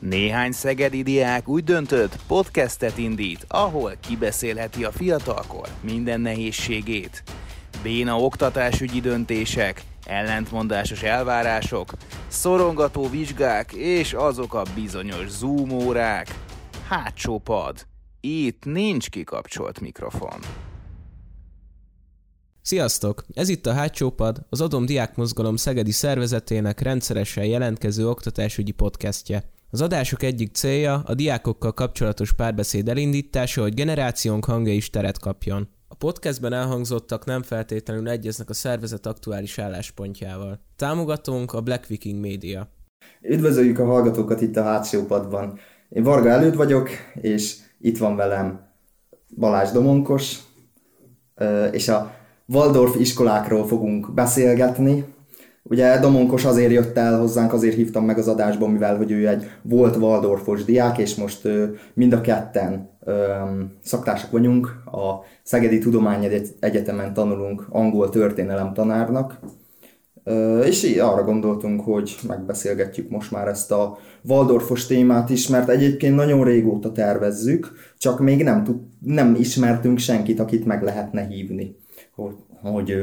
Néhány szegedi diák úgy döntött, podcastet indít, ahol kibeszélheti a fiatalkor minden nehézségét. Béna oktatásügyi döntések, ellentmondásos elvárások, szorongató vizsgák és azok a bizonyos zoom órák. Hátsó pad. Itt nincs kikapcsolt mikrofon. Sziasztok! Ez itt a Hátsó Pad, az Adom Diák Mozgalom Szegedi szervezetének rendszeresen jelentkező oktatásügyi podcastje. Az adások egyik célja a diákokkal kapcsolatos párbeszéd elindítása, hogy generációnk hangja is teret kapjon. A podcastben elhangzottak nem feltétlenül egyeznek a szervezet aktuális álláspontjával. Támogatónk a Black Viking Media. Üdvözöljük a hallgatókat itt a Hátsó. Én Varga Előd vagyok, és itt van velem Balázs Domonkos, és a Waldorf iskolákról fogunk beszélgetni. Ugye Domonkos azért jött el hozzánk, azért hívtam meg az adásban, mivel hogy ő egy volt Waldorfos diák, és most mind a ketten szaktársak vagyunk. A Szegedi Tudományegyetemen tanulunk angol történelem tanárnak. És így arra gondoltunk, hogy megbeszélgetjük most már ezt a Waldorfos témát is, mert egyébként nagyon régóta tervezzük, csak még nem, tud, nem ismertünk senkit, akit meg lehetne hívni hogy, hogy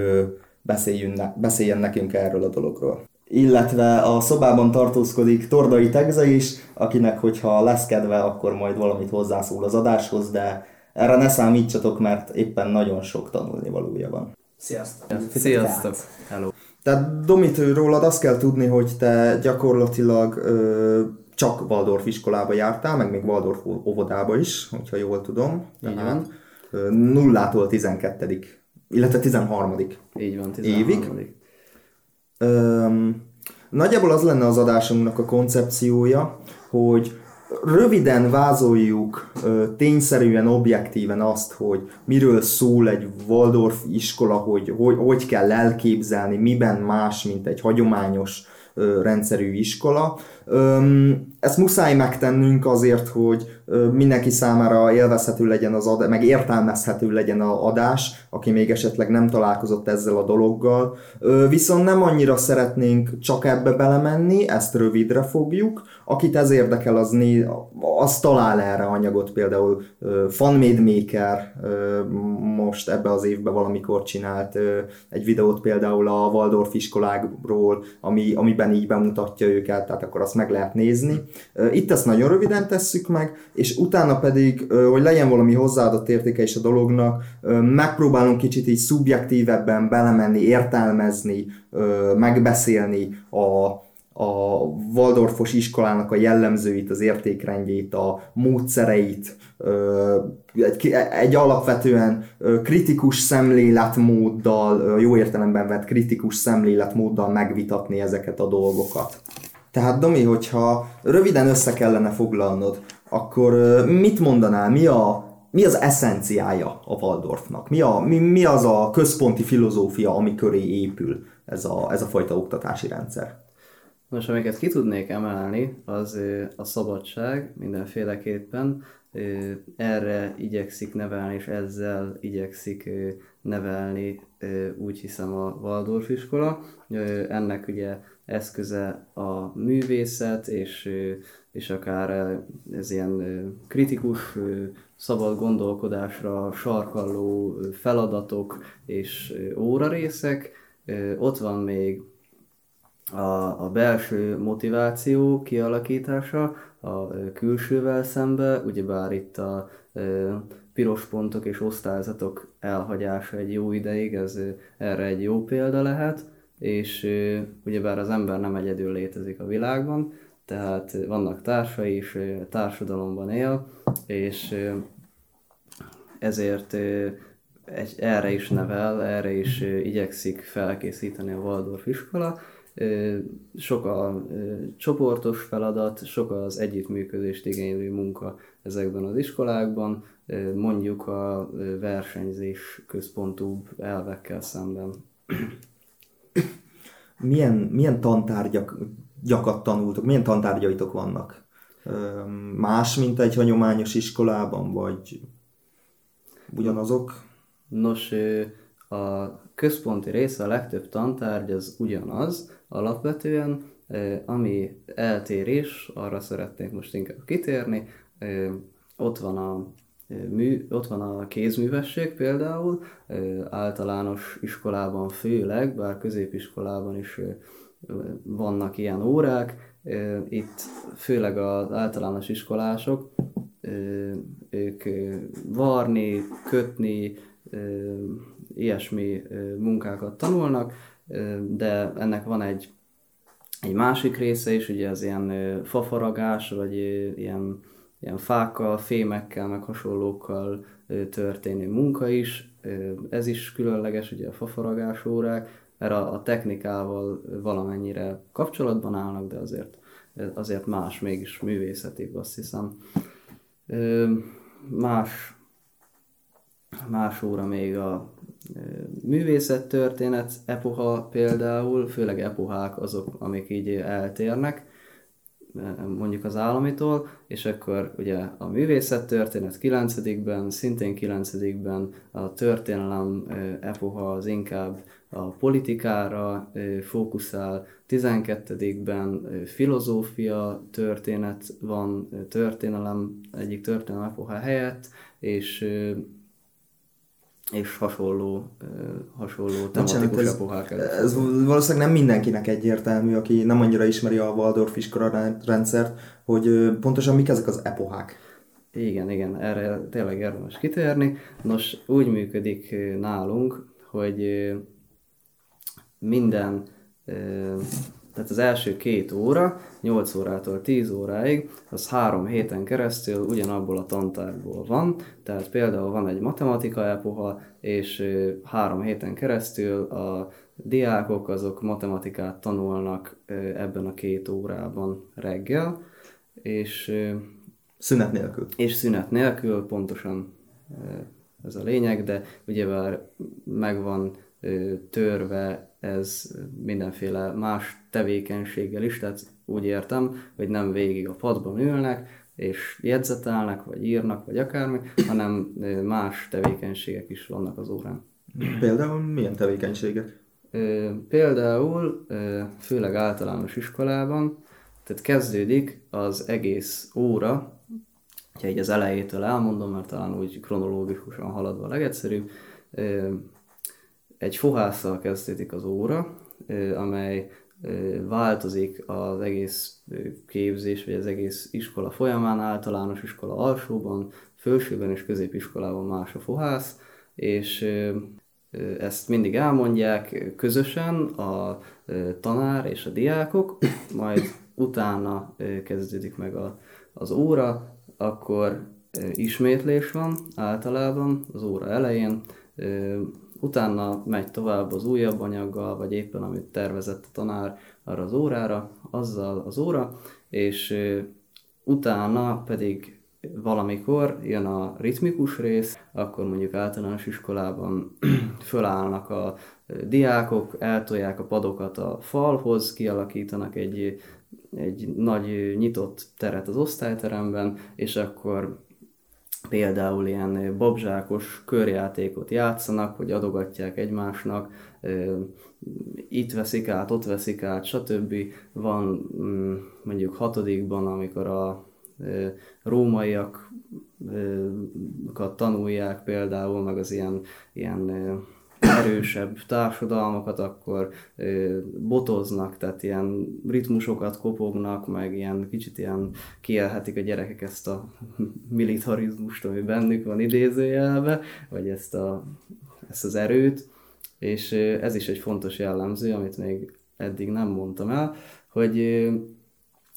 beszéljön, beszéljen nekünk erről a dologról. Illetve a szobában tartózkodik Tordai Tegze is, akinek, hogyha lesz kedve, akkor majd valamit hozzászól az adáshoz, de erre ne számítsatok, mert éppen nagyon sok tanulni valója van. Sziasztok! Sziasztok! Hello! Tehát Domit, rólad azt kell tudni, hogy te gyakorlatilag ö, csak Waldorf iskolába jártál, meg még Waldorf óvodába is, hogyha jól tudom. Tehát, nullától 12 illetve 13. Így van, 13. évig. Öm, nagyjából az lenne az adásunknak a koncepciója, hogy röviden vázoljuk tényszerűen, objektíven azt, hogy miről szól egy Waldorf iskola, hogy, hogy hogy kell elképzelni, miben más, mint egy hagyományos rendszerű iskola. Ezt muszáj megtennünk azért, hogy mindenki számára élvezhető legyen az adás, meg értelmezhető legyen a adás, aki még esetleg nem találkozott ezzel a dologgal. Viszont nem annyira szeretnénk csak ebbe belemenni, ezt rövidre fogjuk. Akit ez érdekel, az, né, az talál erre anyagot, például Funmade Maker most ebbe az évben valamikor csinált egy videót például a Waldorf iskolákról, ami, amiben így bemutatja őket, tehát akkor azt meg lehet nézni. Itt ezt nagyon röviden tesszük meg, és utána pedig, hogy legyen valami hozzáadott értéke is a dolognak, megpróbálunk kicsit így szubjektívebben belemenni, értelmezni, megbeszélni a, a Waldorfos iskolának a jellemzőit, az értékrendjét, a módszereit, egy, egy alapvetően kritikus szemléletmóddal, jó értelemben vett kritikus szemléletmóddal megvitatni ezeket a dolgokat. Tehát Domi, hogyha röviden össze kellene foglalnod, akkor mit mondanál, mi a mi az eszenciája a Waldorfnak? Mi, a, mi, mi az a központi filozófia, ami köré épül ez a, ez a fajta oktatási rendszer? Most, amiket ki tudnék emelni, az a szabadság mindenféleképpen. Erre igyekszik nevelni, és ezzel igyekszik nevelni, úgy hiszem a Waldorf iskola. Ennek ugye eszköze a művészet, és, és akár ez ilyen kritikus, szabad gondolkodásra sarkalló feladatok és órarészek. Ott van még a, a belső motiváció kialakítása a külsővel szembe, ugyebár itt a piros pontok és osztályzatok elhagyása egy jó ideig, ez erre egy jó példa lehet és ugyebár az ember nem egyedül létezik a világban, tehát vannak társai is, társadalomban él, és ezért erre is nevel, erre is igyekszik felkészíteni a Waldorf iskola. Sok a csoportos feladat, sok az együttműködést igénylő munka ezekben az iskolákban, mondjuk a versenyzés központú elvekkel szemben milyen, milyen tantárgyakat tanultok, milyen tantárgyaitok vannak? Más, mint egy hagyományos iskolában, vagy ugyanazok? Nos, a központi része, a legtöbb tantárgy az ugyanaz alapvetően, Ami eltérés, arra szeretnék most inkább kitérni, ott van a mű, ott van a kézművesség például, általános iskolában főleg, bár középiskolában is vannak ilyen órák, itt főleg az általános iskolások, ők varni, kötni, ilyesmi munkákat tanulnak, de ennek van egy, egy másik része is, ugye az ilyen fafaragás, vagy ilyen, ilyen fákkal, fémekkel, meg hasonlókkal történő munka is. Ez is különleges, ugye a fafaragás órák, mert a, technikával valamennyire kapcsolatban állnak, de azért, azért más, mégis művészetibb, azt hiszem. Más, más óra még a művészettörténet epoha például, főleg epohák azok, amik így eltérnek, mondjuk az államitól, és akkor ugye a művészettörténet 9-ben, szintén 9-ben a történelem epoha az inkább a politikára fókuszál, 12-ben filozófia történet van, történelem, egyik történelem epoha helyett, és és hasonló, hasonló tematikus ez. Ez valószínűleg nem mindenkinek egyértelmű, aki nem annyira ismeri a Waldorf iskola rendszert, hogy pontosan mik ezek az epohák. Igen, igen, erre tényleg érdemes kitérni. Nos, úgy működik nálunk, hogy minden tehát az első két óra, 8 órától 10 óráig, az három héten keresztül ugyanabból a tantárból van, tehát például van egy matematika epoha, és három héten keresztül a diákok azok matematikát tanulnak ebben a két órában reggel, és szünet nélkül. És szünet nélkül, pontosan ez a lényeg, de ugyebár megvan törve ez mindenféle más tevékenységgel is, tehát úgy értem, hogy nem végig a padban ülnek, és jegyzetelnek, vagy írnak, vagy akármi, hanem más tevékenységek is vannak az órán. Például milyen tevékenységek? Például, főleg általános iskolában, tehát kezdődik az egész óra, ha egy az elejétől elmondom, mert talán úgy kronológikusan haladva a legegyszerűbb, egy fohásszal kezdődik az óra, amely változik az egész képzés, vagy az egész iskola folyamán, általános iskola alsóban, felsőben és középiskolában más a fohász, és ezt mindig elmondják közösen a tanár és a diákok, majd utána kezdődik meg a, az óra, akkor ismétlés van általában az óra elején, utána megy tovább az újabb anyaggal, vagy éppen amit tervezett a tanár arra az órára, azzal az óra, és utána pedig valamikor jön a ritmikus rész, akkor mondjuk általános iskolában fölállnak a diákok, eltolják a padokat a falhoz, kialakítanak egy, egy nagy nyitott teret az osztályteremben, és akkor például ilyen babzsákos körjátékot játszanak, hogy adogatják egymásnak, itt veszik át, ott veszik át, stb. Van mm, mondjuk hatodikban, amikor a rómaiakat tanulják például, meg az ilyen, ilyen erősebb társadalmakat, akkor botoznak, tehát ilyen ritmusokat kopognak, meg ilyen kicsit ilyen kielhetik a gyerekek ezt a militarizmust, ami bennük van idézőjelve, vagy ezt, a, ezt az erőt, és ez is egy fontos jellemző, amit még eddig nem mondtam el, hogy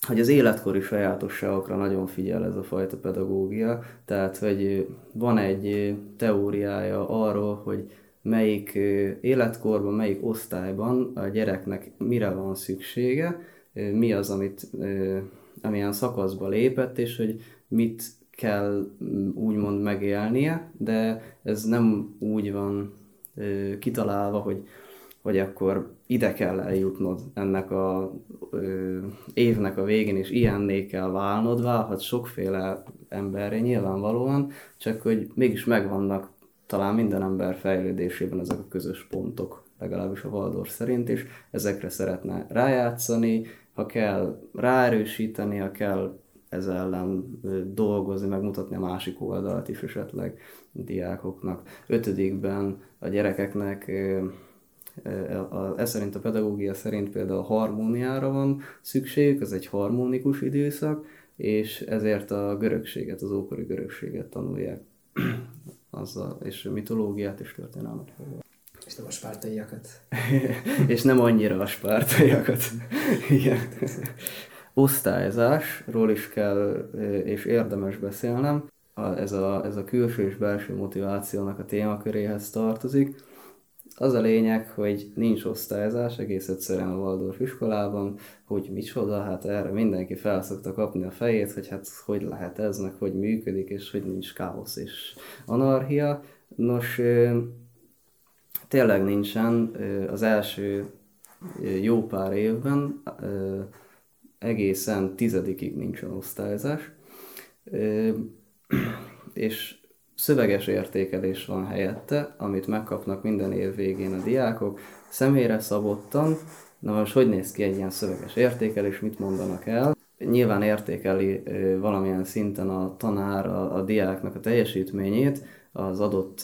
hogy az életkori sajátosságokra nagyon figyel ez a fajta pedagógia, tehát hogy van egy teóriája arról, hogy melyik életkorban, melyik osztályban a gyereknek mire van szüksége, mi az, amit amilyen szakaszba lépett, és hogy mit kell mm, úgymond megélnie, de ez nem úgy van kitalálva, hogy, hogy akkor ide kell eljutnod ennek a ö, évnek a végén, és ilyenné kell válnod, válhat sokféle emberre nyilvánvalóan, csak hogy mégis megvannak talán minden ember fejlődésében ezek a közös pontok, legalábbis a Waldorf szerint is, ezekre szeretne rájátszani, ha kell ráerősíteni, ha kell ez ellen dolgozni, megmutatni a másik oldalt is esetleg diákoknak. Ötödikben a gyerekeknek ez szerint a pedagógia szerint például a harmóniára van szükség, ez egy harmonikus időszak, és ezért a görögséget, az ókori görögséget tanulják, azzal, és a mitológiát és történelmet. És nem a spártaiakat. és nem annyira a spártaiakat. Igen. Osztályzásról is kell és érdemes beszélnem. Ez a, ez a külső és belső motivációnak a témaköréhez tartozik az a lényeg, hogy nincs osztályzás egész egyszerűen a Waldorf iskolában, hogy micsoda, hát erre mindenki fel szokta kapni a fejét, hogy hát hogy lehet ez, meg hogy működik, és hogy nincs káosz és anarchia. Nos, tényleg nincsen az első jó pár évben, egészen tizedikig nincsen osztályzás, és Szöveges értékelés van helyette, amit megkapnak minden év végén a diákok, személyre szabottan. Na most hogy néz ki egy ilyen szöveges értékelés, mit mondanak el? Nyilván értékeli valamilyen szinten a tanár a, a diáknak a teljesítményét az adott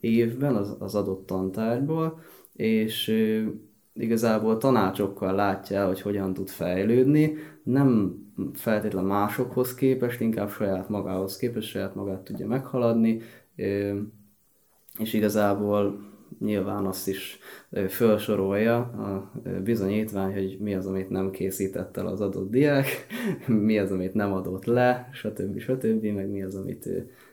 évben, az, az adott tantárgyból, és igazából tanácsokkal látja, hogy hogyan tud fejlődni, nem feltétlen másokhoz képest, inkább saját magához képest, saját magát tudja meghaladni, és igazából nyilván azt is felsorolja a bizonyítvány, hogy mi az, amit nem készített el az adott diák, mi az, amit nem adott le, stb. stb. meg mi az, amit,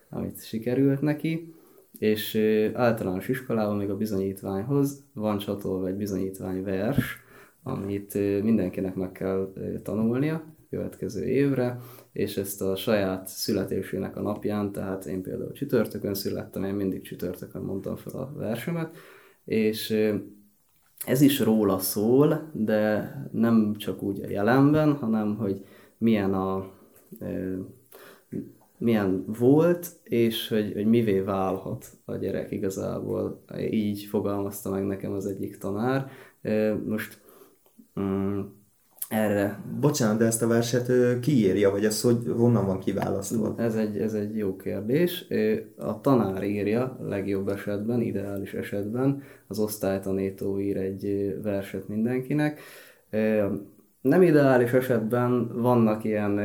amit sikerült neki és általános iskolában még a bizonyítványhoz van csatolva egy bizonyítványvers, amit mindenkinek meg kell tanulnia következő évre, és ezt a saját születésének a napján, tehát én például csütörtökön születtem, én mindig csütörtökön mondtam fel a versemet, és ez is róla szól, de nem csak úgy a jelenben, hanem hogy milyen a milyen volt, és hogy, hogy mivé válhat a gyerek igazából. Így fogalmazta meg nekem az egyik tanár. Most mm, erre... Bocsánat, de ezt a verset kiírja, vagy ez hogy honnan van kiválasztva? Ez egy, ez egy jó kérdés. A tanár írja legjobb esetben, ideális esetben, az osztálytanító ír egy verset mindenkinek. Nem ideális esetben vannak ilyen,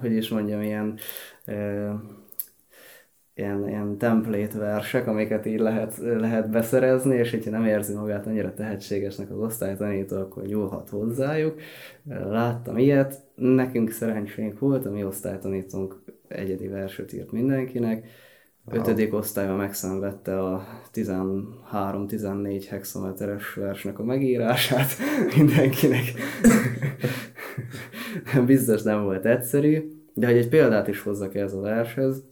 hogy is mondjam, ilyen ilyen, ilyen template versek, amiket így lehet, lehet beszerezni, és hogyha nem érzi magát annyira tehetségesnek az osztálytanító, akkor nyúlhat hozzájuk. Láttam ilyet, nekünk szerencsénk volt, a mi osztálytanítónk egyedi verset írt mindenkinek, Wow. Ötödik osztályban megszenvedte a 13-14 hexameteres versnek a megírását mindenkinek. Biztos nem volt egyszerű, de hogy egy példát is hozzak ez a vershez,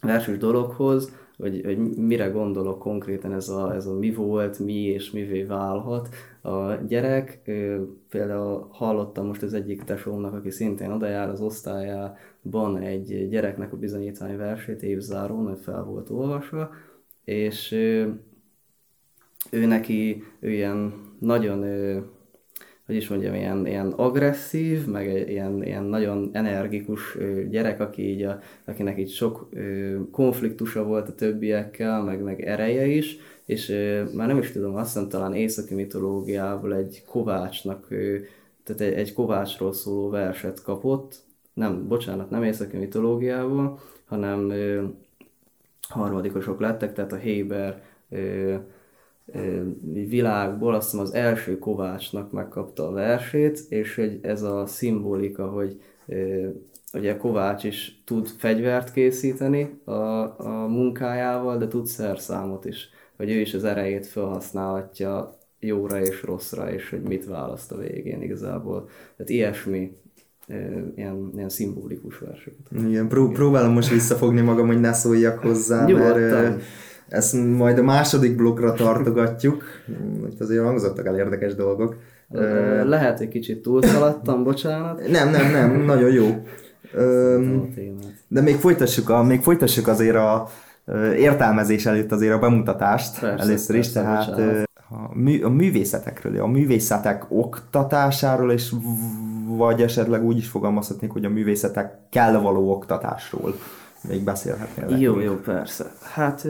verses dologhoz, hogy, hogy mire gondolok konkrétan ez a, ez a mi volt, mi és mivé válhat a gyerek. Például hallottam most az egyik tesómnak, aki szintén oda jár az osztályában egy gyereknek a bizonyítvány versét évzárón, hogy fel volt olvasva, és ő neki ő ilyen nagyon hogy is mondjam, ilyen, ilyen agresszív, meg ilyen, ilyen nagyon energikus gyerek, aki így a, akinek így sok konfliktusa volt a többiekkel, meg, meg ereje is, és már nem is tudom, azt hiszem talán északi mitológiából egy kovácsnak, tehát egy, egy kovácsról szóló verset kapott, nem, bocsánat, nem északi mitológiából, hanem harmadikosok lettek, tehát a Héber világból, azt hiszem az első Kovácsnak megkapta a versét, és hogy ez a szimbolika, hogy ugye Kovács is tud fegyvert készíteni a, a munkájával, de tud szerszámot is, hogy ő is az erejét felhasználhatja jóra és rosszra, és hogy mit választ a végén igazából. Tehát ilyesmi ilyen, ilyen szimbolikus verseket. Igen, pró- próbálom most visszafogni magam, hogy ne szóljak hozzá, mert ezt majd a második blokkra tartogatjuk. Itt azért hangzottak el érdekes dolgok. Lehet, egy kicsit túlszaladtam, bocsánat. Nem, nem, nem, nagyon jó. De még folytassuk, a, még folytassuk azért a értelmezés előtt azért a bemutatást persze, először is, persze, tehát bocsánat. a, mű, a művészetekről, a művészetek oktatásáról, és vagy esetleg úgy is fogalmazhatnék, hogy a művészetek kell való oktatásról még beszélhetnél. Jó, jó, persze. Hát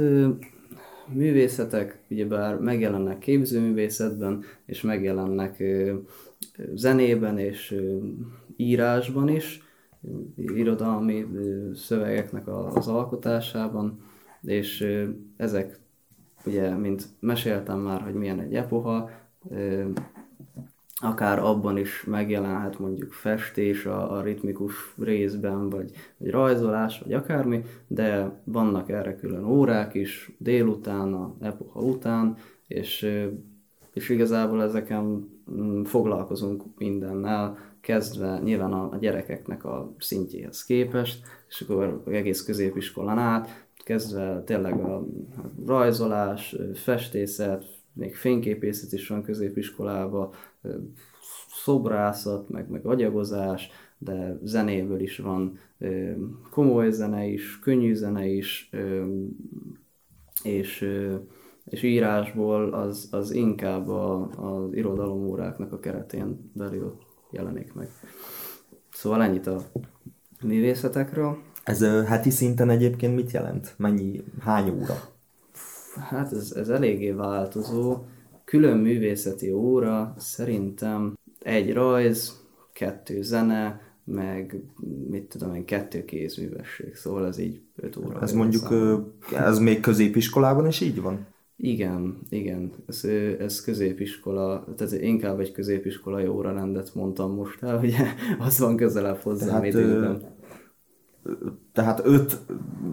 művészetek ugyebár megjelennek képzőművészetben, és megjelennek zenében és írásban is, irodalmi szövegeknek az alkotásában, és ezek ugye, mint meséltem már, hogy milyen egy epoha, akár abban is megjelenhet mondjuk festés a, a ritmikus részben, vagy, vagy rajzolás, vagy akármi, de vannak erre külön órák is, délután, a epoha után, és, és igazából ezeken mm, foglalkozunk mindennel, kezdve nyilván a, a gyerekeknek a szintjéhez képest, és akkor egész középiskolán át, kezdve tényleg a, rajzolás, festészet, még fényképészet is van középiskolában, szobrászat, meg, meg agyagozás, de zenéből is van komoly zene is, könnyű zene is, és, és írásból az, az inkább a, az irodalomóráknak a keretén belül jelenik meg. Szóval ennyit a művészetekről. Ez heti szinten egyébként mit jelent? Mennyi, hány óra? Hát ez, ez eléggé változó. Külön művészeti óra szerintem egy rajz, kettő zene, meg mit tudom én, kettő kézművesség. Szóval ez így öt óra. Ez mondjuk, számol. ö, ez még középiskolában is így van? Igen, igen. Ez, ö, ez középiskola, tehát inkább egy középiskolai órarendet mondtam most el, ugye az van közelebb hozzám Tehát, időben. Tehát öt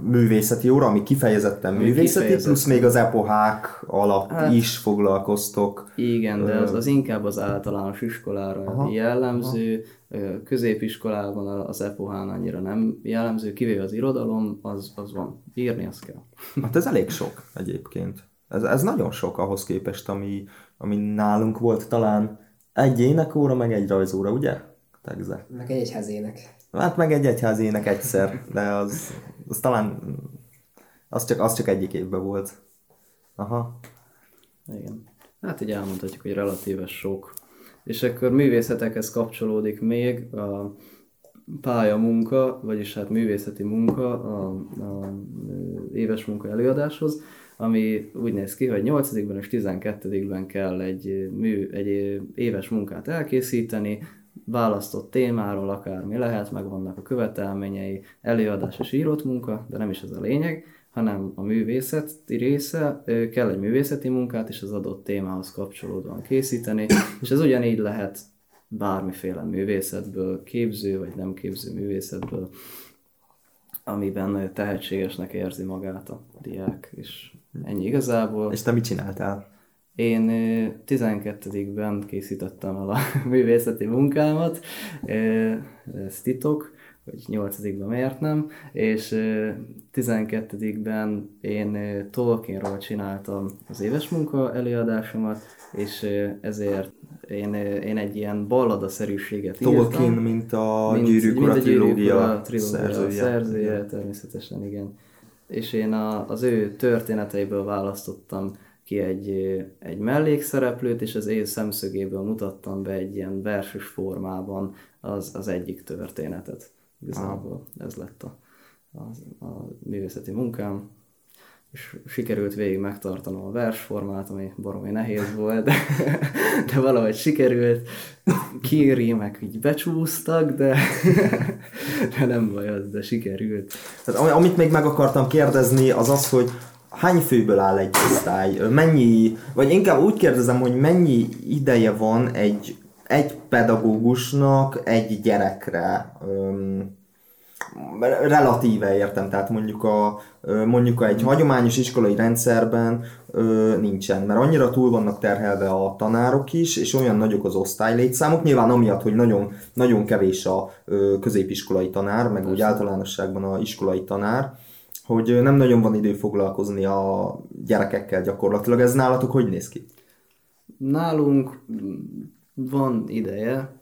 művészeti óra, ami kifejezetten Ami művészeti, kifejezetten. plusz még az epohák alatt Hát- is foglalkoztok. Igen, de az, az inkább az általános iskolára Aha, jellemző, ö, középiskolában a- az epohán annyira nem jellemző, kivéve az irodalom, az, az van. Írni azt kell. Hát ez elég sok egyébként. Ez, ez nagyon sok ahhoz képest, ami, ami nálunk volt talán egy énekóra, meg egy rajzóra, ugye? Tegze. Meg egy egyházének. Hát meg egy egyházi ének egyszer, de az, az talán az csak, az csak egyik évben volt. Aha. Igen. Hát így elmondhatjuk, hogy relatíve sok. És akkor művészetekhez kapcsolódik még a pályamunka, vagyis hát művészeti munka a, a éves munka előadáshoz, ami úgy néz ki, hogy 8 és 12-ben kell egy, mű, egy éves munkát elkészíteni, választott témáról akármi lehet, meg vannak a követelményei, előadás és írott munka, de nem is ez a lényeg, hanem a művészeti része, kell egy művészeti munkát is az adott témához kapcsolódóan készíteni, és ez ugyanígy lehet bármiféle művészetből, képző vagy nem képző művészetből, amiben tehetségesnek érzi magát a diák, és ennyi igazából. És te mit csináltál? Én ö, 12-ben készítettem el a művészeti munkámat, ez titok, hogy 8-ban miért nem, és ö, 12-ben én Tolkienról csináltam az éves munka előadásomat, és ezért én, én egy ilyen balladaszerűséget Tolkien, írtam. mint a Mint- Gyűrűk a trilógia trilógia szerzője. szerzője, természetesen igen. És én a, az ő történeteiből választottam ki egy, egy mellékszereplőt, és az ő szemszögéből mutattam be egy ilyen verses formában az, az egyik történetet. Igazából ez lett a, a, a művészeti munkám és sikerült végig megtartanom a versformát, ami baromi nehéz volt, de, de valahogy sikerült. Kirímek így becsúsztak, de, de nem baj az, de sikerült. Tehát ami- amit még meg akartam kérdezni, az az, hogy hány főből áll egy osztály? Mennyi, vagy inkább úgy kérdezem, hogy mennyi ideje van egy, egy pedagógusnak egy gyerekre? Öm, relatíve értem, tehát mondjuk a mondjuk egy hagyományos iskolai rendszerben ö, nincsen, mert annyira túl vannak terhelve a tanárok is, és olyan nagyok az osztálylétszámok, nyilván amiatt, hogy nagyon, nagyon kevés a ö, középiskolai tanár, meg úgy általánosságban a iskolai tanár, hogy nem nagyon van idő foglalkozni a gyerekekkel gyakorlatilag. Ez nálatok hogy néz ki? Nálunk van ideje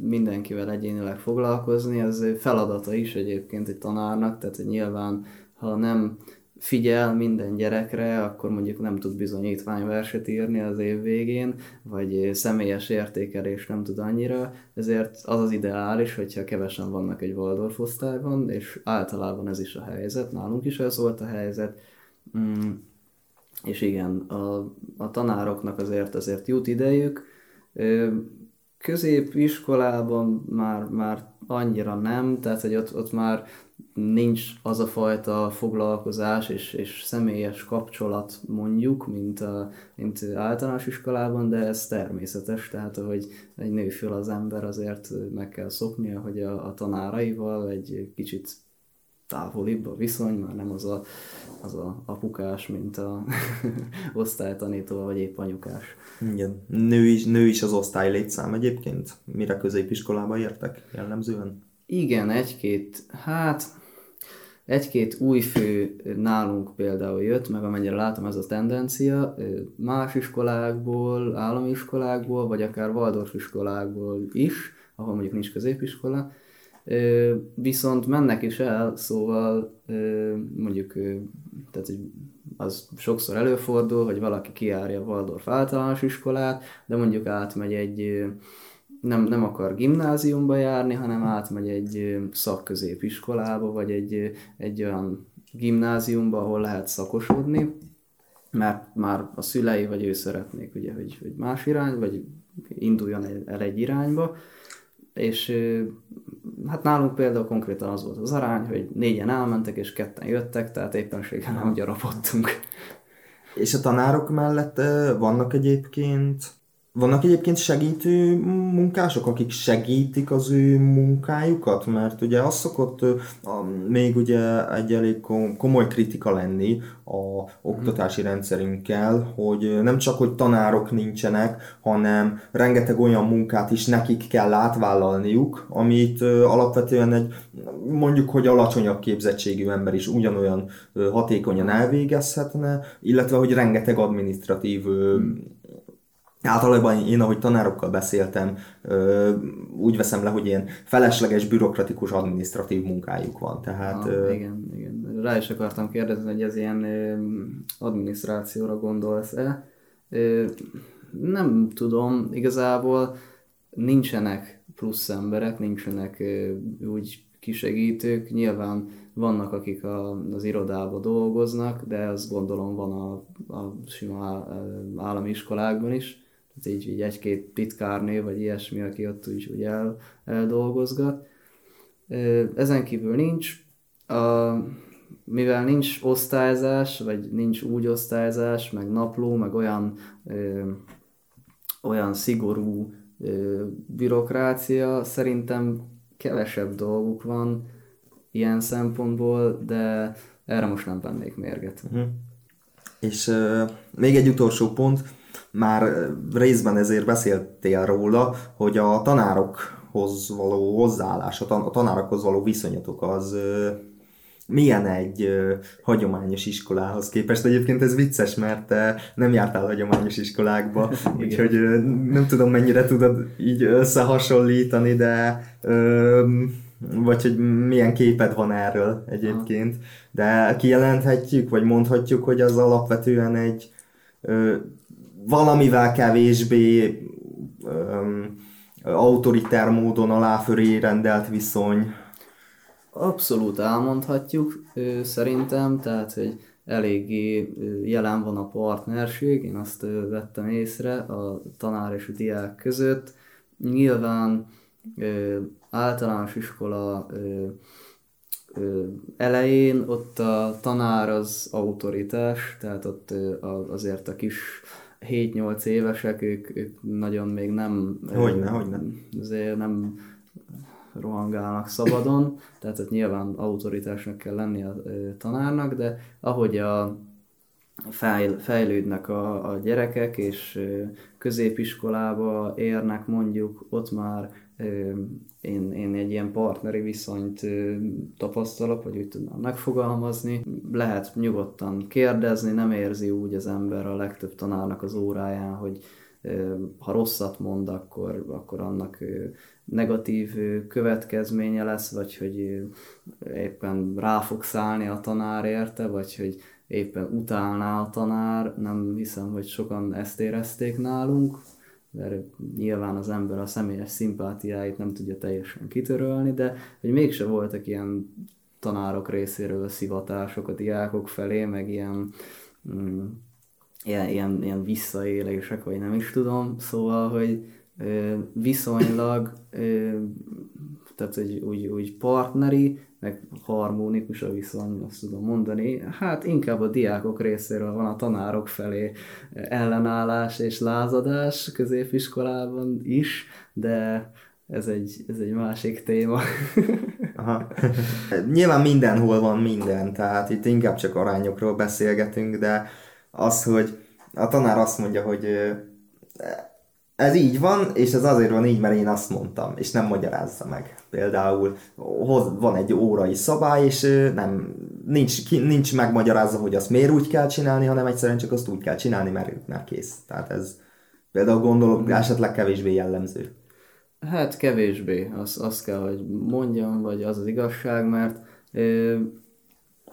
mindenkivel egyénileg foglalkozni, ez feladata is egyébként egy tanárnak, tehát nyilván ha nem figyel minden gyerekre, akkor mondjuk nem tud bizonyítványverset írni az év végén, vagy személyes értékelés nem tud annyira, ezért az az ideális, hogyha kevesen vannak egy Waldorf osztályban, és általában ez is a helyzet, nálunk is ez volt a helyzet, mm, és igen, a, a tanároknak azért azért jut idejük, középiskolában már, már annyira nem, tehát hogy ott, ott már nincs az a fajta foglalkozás és, és személyes kapcsolat mondjuk, mint, a, mint általános iskolában, de ez természetes, tehát ahogy egy nő föl az ember azért meg kell szoknia, hogy a, a tanáraival egy kicsit távolibb a viszony, már nem az a, az a apukás, mint a osztálytanító, vagy épp anyukás. Igen. Nő is, nő is az osztály létszám egyébként? Mire középiskolába értek jellemzően? Igen, egy-két, hát egy-két új fő nálunk például jött, meg amennyire látom ez a tendencia, más iskolákból, állami iskolákból, vagy akár Waldorf iskolákból is, ahol mondjuk nincs középiskola, viszont mennek is el, szóval mondjuk, tehát az sokszor előfordul, hogy valaki kiárja Waldorf általános iskolát, de mondjuk átmegy egy, nem, nem akar gimnáziumba járni, hanem átmegy egy szakközépiskolába, vagy egy, egy olyan gimnáziumba, ahol lehet szakosodni, mert már a szülei vagy ő szeretnék, ugye, hogy, hogy más irány, vagy induljon el egy irányba, és hát nálunk például konkrétan az volt az arány, hogy négyen elmentek, és ketten jöttek, tehát éppenséggel nem gyarapodtunk. És a tanárok mellett vannak egyébként vannak egyébként segítő munkások, akik segítik az ő munkájukat? Mert ugye az szokott még ugye egy elég komoly kritika lenni a oktatási rendszerünkkel, hogy nem csak, hogy tanárok nincsenek, hanem rengeteg olyan munkát is nekik kell átvállalniuk, amit alapvetően egy mondjuk, hogy alacsonyabb képzettségű ember is ugyanolyan hatékonyan elvégezhetne, illetve, hogy rengeteg administratív hmm Általában én, ahogy tanárokkal beszéltem, úgy veszem le, hogy ilyen felesleges, bürokratikus, administratív munkájuk van. Tehát, ah, igen, igen. Rá is akartam kérdezni, hogy ez ilyen adminisztrációra gondolsz-e. Nem tudom, igazából nincsenek plusz emberek, nincsenek úgy kisegítők. Nyilván vannak, akik a, az irodába dolgoznak, de azt gondolom van a, a sima állami iskolákban is így, így egy-két titkárnő, vagy ilyesmi, aki ott úgy, úgy el, eldolgozgat. Ezen kívül nincs. A, mivel nincs osztályzás, vagy nincs úgy osztályzás, meg napló, meg olyan, ö, olyan szigorú ö, bürokrácia, szerintem kevesebb dolguk van ilyen szempontból, de erre most nem vennék mérget. Uh-huh. És uh, még egy utolsó pont, már részben ezért beszéltél róla, hogy a tanárokhoz való hozzáállás, a tanárokhoz való viszonyatok az milyen egy hagyományos iskolához képest. Egyébként ez vicces, mert te nem jártál hagyományos iskolákba, úgyhogy nem tudom mennyire tudod így összehasonlítani, de vagy hogy milyen képed van erről egyébként, de kijelenthetjük, vagy mondhatjuk, hogy az alapvetően egy valamivel kevésbé um, autoritár módon aláföré rendelt viszony. Abszolút elmondhatjuk szerintem, tehát hogy eléggé jelen van a partnerség, én azt vettem észre a tanár és a diák között. Nyilván általános iskola elején ott a tanár az autoritás, tehát ott azért a kis 7-8 évesek, ők, ők nagyon még nem... Hogyne, hogyne. Azért nem rohangálnak szabadon, tehát ott nyilván autoritásnak kell lenni a tanárnak, de ahogy a fejl, fejlődnek a, a gyerekek, és középiskolába érnek mondjuk, ott már én, én egy ilyen partneri viszonyt tapasztalok, vagy úgy tudnám megfogalmazni. Lehet nyugodtan kérdezni, nem érzi úgy az ember a legtöbb tanárnak az óráján, hogy ha rosszat mond, akkor, akkor annak negatív következménye lesz, vagy hogy éppen rá fog szállni a tanár érte, vagy hogy éppen utálná a tanár, nem hiszem, hogy sokan ezt érezték nálunk, mert nyilván az ember a személyes szimpátiáit nem tudja teljesen kitörölni, de hogy mégse voltak ilyen tanárok részéről szivatások a diákok felé, meg ilyen, mm, ilyen, ilyen, ilyen visszaélések, vagy nem is tudom, szóval, hogy ö, viszonylag, ö, tehát hogy úgy, úgy partneri, meg harmonikus a viszony, azt tudom mondani. Hát inkább a diákok részéről van a tanárok felé ellenállás és lázadás középiskolában is, de ez egy, ez egy másik téma. Aha. Nyilván mindenhol van minden, tehát itt inkább csak arányokról beszélgetünk, de az, hogy a tanár azt mondja, hogy ez így van, és ez azért van így, mert én azt mondtam, és nem magyarázza meg. Például van egy órai szabály, és nem, nincs, nincs megmagyarázza, hogy azt miért úgy kell csinálni, hanem egyszerűen csak azt úgy kell csinálni, mert, mert kész. Tehát ez például gondolom mm. esetleg kevésbé jellemző. Hát kevésbé, azt, azt kell, hogy mondjam, vagy az az igazság, mert ö,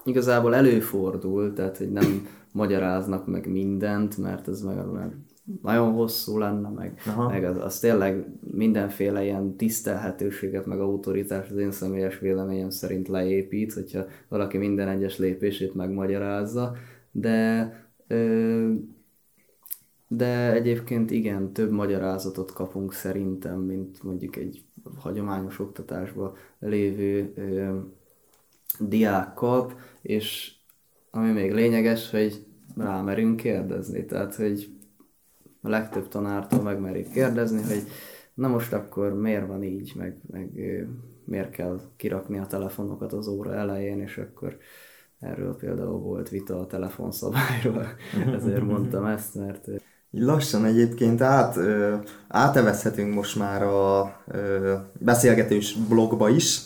igazából előfordul, tehát hogy nem magyaráznak meg mindent, mert ez meg, mert nagyon hosszú lenne, meg, meg az, az tényleg mindenféle ilyen tisztelhetőséget, meg autoritást az én személyes véleményem szerint leépít, hogyha valaki minden egyes lépését megmagyarázza, de ö, de egyébként igen, több magyarázatot kapunk szerintem, mint mondjuk egy hagyományos oktatásban lévő ö, diák kap, és ami még lényeges, hogy rámerünk kérdezni, tehát hogy a legtöbb tanártól megmerik kérdezni, hogy na most akkor miért van így, meg, meg miért kell kirakni a telefonokat az óra elején, és akkor erről például volt vita a telefonszabályról, ezért mondtam ezt, mert Lassan egyébként át, ö, átevezhetünk most már a ö, beszélgetős blogba is,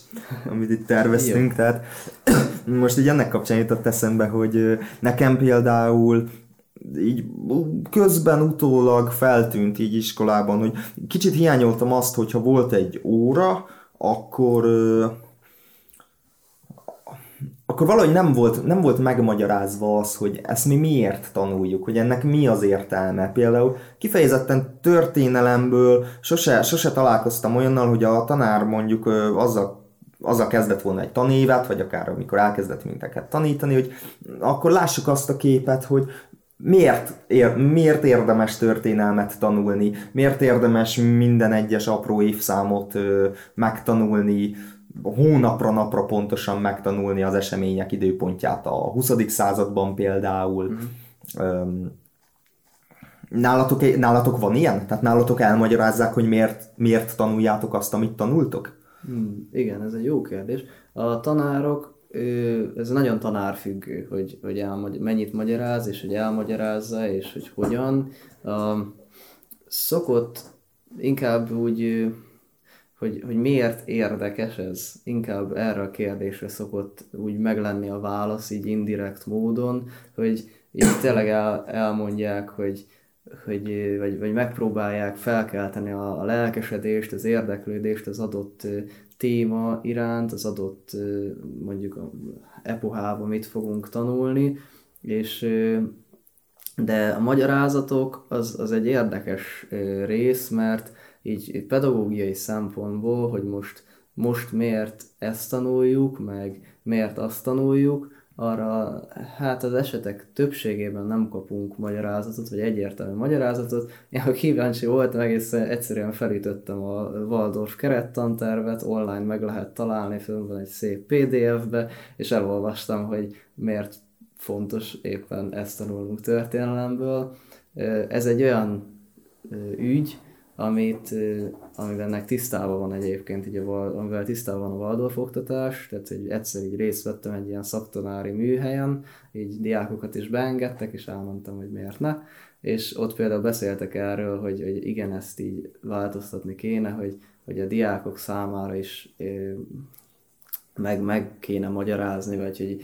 amit itt terveztünk, tehát most így ennek kapcsán jutott eszembe, hogy nekem például így közben utólag feltűnt így iskolában, hogy kicsit hiányoltam azt, hogyha volt egy óra, akkor akkor valahogy nem volt, nem volt megmagyarázva az, hogy ezt mi miért tanuljuk, hogy ennek mi az értelme. Például kifejezetten történelemből sose, sose találkoztam olyannal, hogy a tanár mondjuk azzal azzal kezdett volna egy tanévet, vagy akár amikor elkezdett minteket tanítani, hogy akkor lássuk azt a képet, hogy miért, ér, miért érdemes történelmet tanulni, miért érdemes minden egyes apró évszámot ö, megtanulni, hónapra napra pontosan megtanulni az események időpontját a 20. században például. Mm. nálatok, nálatok van ilyen? Tehát nálatok elmagyarázzák, hogy miért, miért tanuljátok azt, amit tanultok? Hmm, igen, ez egy jó kérdés. A tanárok, ez nagyon tanárfüggő, hogy, hogy elmagy- mennyit magyaráz, és hogy elmagyarázza, és hogy hogyan. Szokott inkább úgy hogy, hogy miért érdekes ez. Inkább erre a kérdésre szokott úgy meglenni a válasz, így indirekt módon, hogy így tényleg el, elmondják, hogy, hogy vagy, vagy megpróbálják felkelteni a, a lelkesedést, az érdeklődést az adott téma iránt, az adott mondjuk a epohában mit fogunk tanulni, és de a magyarázatok az, az egy érdekes rész, mert így, pedagógiai szempontból, hogy most, most miért ezt tanuljuk, meg miért azt tanuljuk, arra hát az esetek többségében nem kapunk magyarázatot, vagy egyértelmű magyarázatot. Én ha kíváncsi voltam, egész egyszerűen felütöttem a Waldorf kerettantervet, online meg lehet találni, föl van egy szép PDF-be, és elolvastam, hogy miért fontos éppen ezt tanulnunk történelemből. Ez egy olyan ügy, amit, amivel tisztában van egyébként, így a, amivel tisztában van a Waldorf oktatás, tehát hogy egyszer így részt vettem egy ilyen szaktanári műhelyen, így diákokat is beengedtek, és elmondtam, hogy miért ne, és ott például beszéltek erről, hogy, hogy igen, ezt így változtatni kéne, hogy, hogy a diákok számára is meg, meg kéne magyarázni, vagy hogy,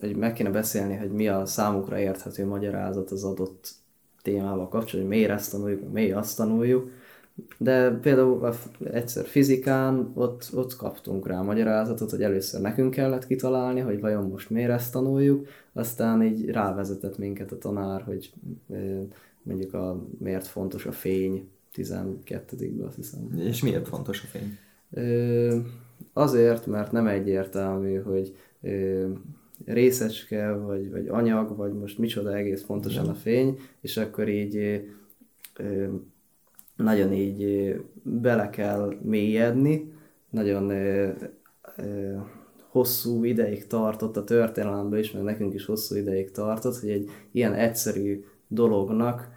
hogy meg kéne beszélni, hogy mi a számukra érthető magyarázat az adott témával kapcsolatban, hogy miért ezt tanuljuk, miért azt tanuljuk, de például egyszer fizikán ott, ott kaptunk rá magyarázatot, hogy először nekünk kellett kitalálni, hogy vajon most miért ezt tanuljuk, aztán így rávezetett minket a tanár, hogy mondjuk a, miért fontos a fény 12-ben, azt hiszem. És miért fontos a fény? Azért, mert nem egyértelmű, hogy részecske, vagy, vagy anyag, vagy most micsoda egész pontosan a fény, és akkor így nagyon így bele kell mélyedni, nagyon hosszú ideig tartott a történelemben is, meg nekünk is hosszú ideig tartott, hogy egy ilyen egyszerű dolognak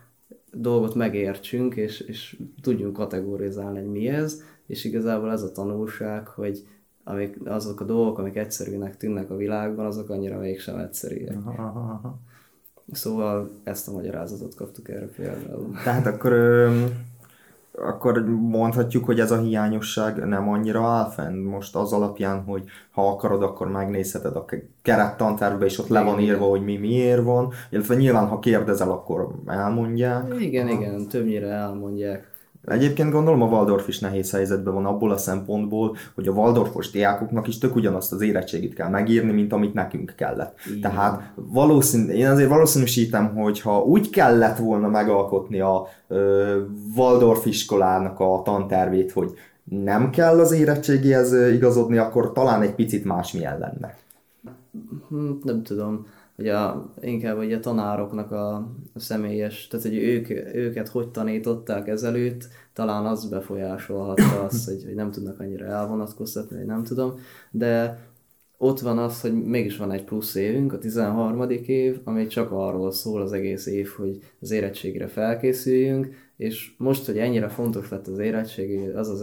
dolgot megértsünk, és, és tudjunk kategorizálni, hogy mi ez, és igazából ez a tanulság, hogy amik, azok a dolgok, amik egyszerűnek tűnnek a világban, azok annyira mégsem egyszerűek. Aha, aha. Szóval ezt a magyarázatot kaptuk erre például. Tehát akkor akkor mondhatjuk, hogy ez a hiányosság nem annyira áll fenn most az alapján, hogy ha akarod, akkor megnézheted a kerettantárba, és ott le van írva, hogy mi miért van, illetve nyilván, ha kérdezel, akkor elmondják. Igen, ha. igen, többnyire elmondják. Egyébként gondolom a Waldorf is nehéz helyzetben van abból a szempontból, hogy a Waldorfos diákoknak is tök ugyanazt az érettségit kell megírni, mint amit nekünk kellett. Igen. Tehát valószínű, én azért valószínűsítem, hogy ha úgy kellett volna megalkotni a ö, Waldorf iskolának a tantervét, hogy nem kell az érettségihez igazodni, akkor talán egy picit másmilyen lenne. Hm, nem tudom hogy a, inkább hogy a tanároknak a, személyes, tehát hogy ők, őket hogy tanították ezelőtt, talán az befolyásolhatta azt, hogy, hogy nem tudnak annyira elvonatkoztatni, vagy nem tudom, de ott van az, hogy mégis van egy plusz évünk, a 13. év, ami csak arról szól az egész év, hogy az érettségre felkészüljünk, és most, hogy ennyire fontos lett az érettségi, az az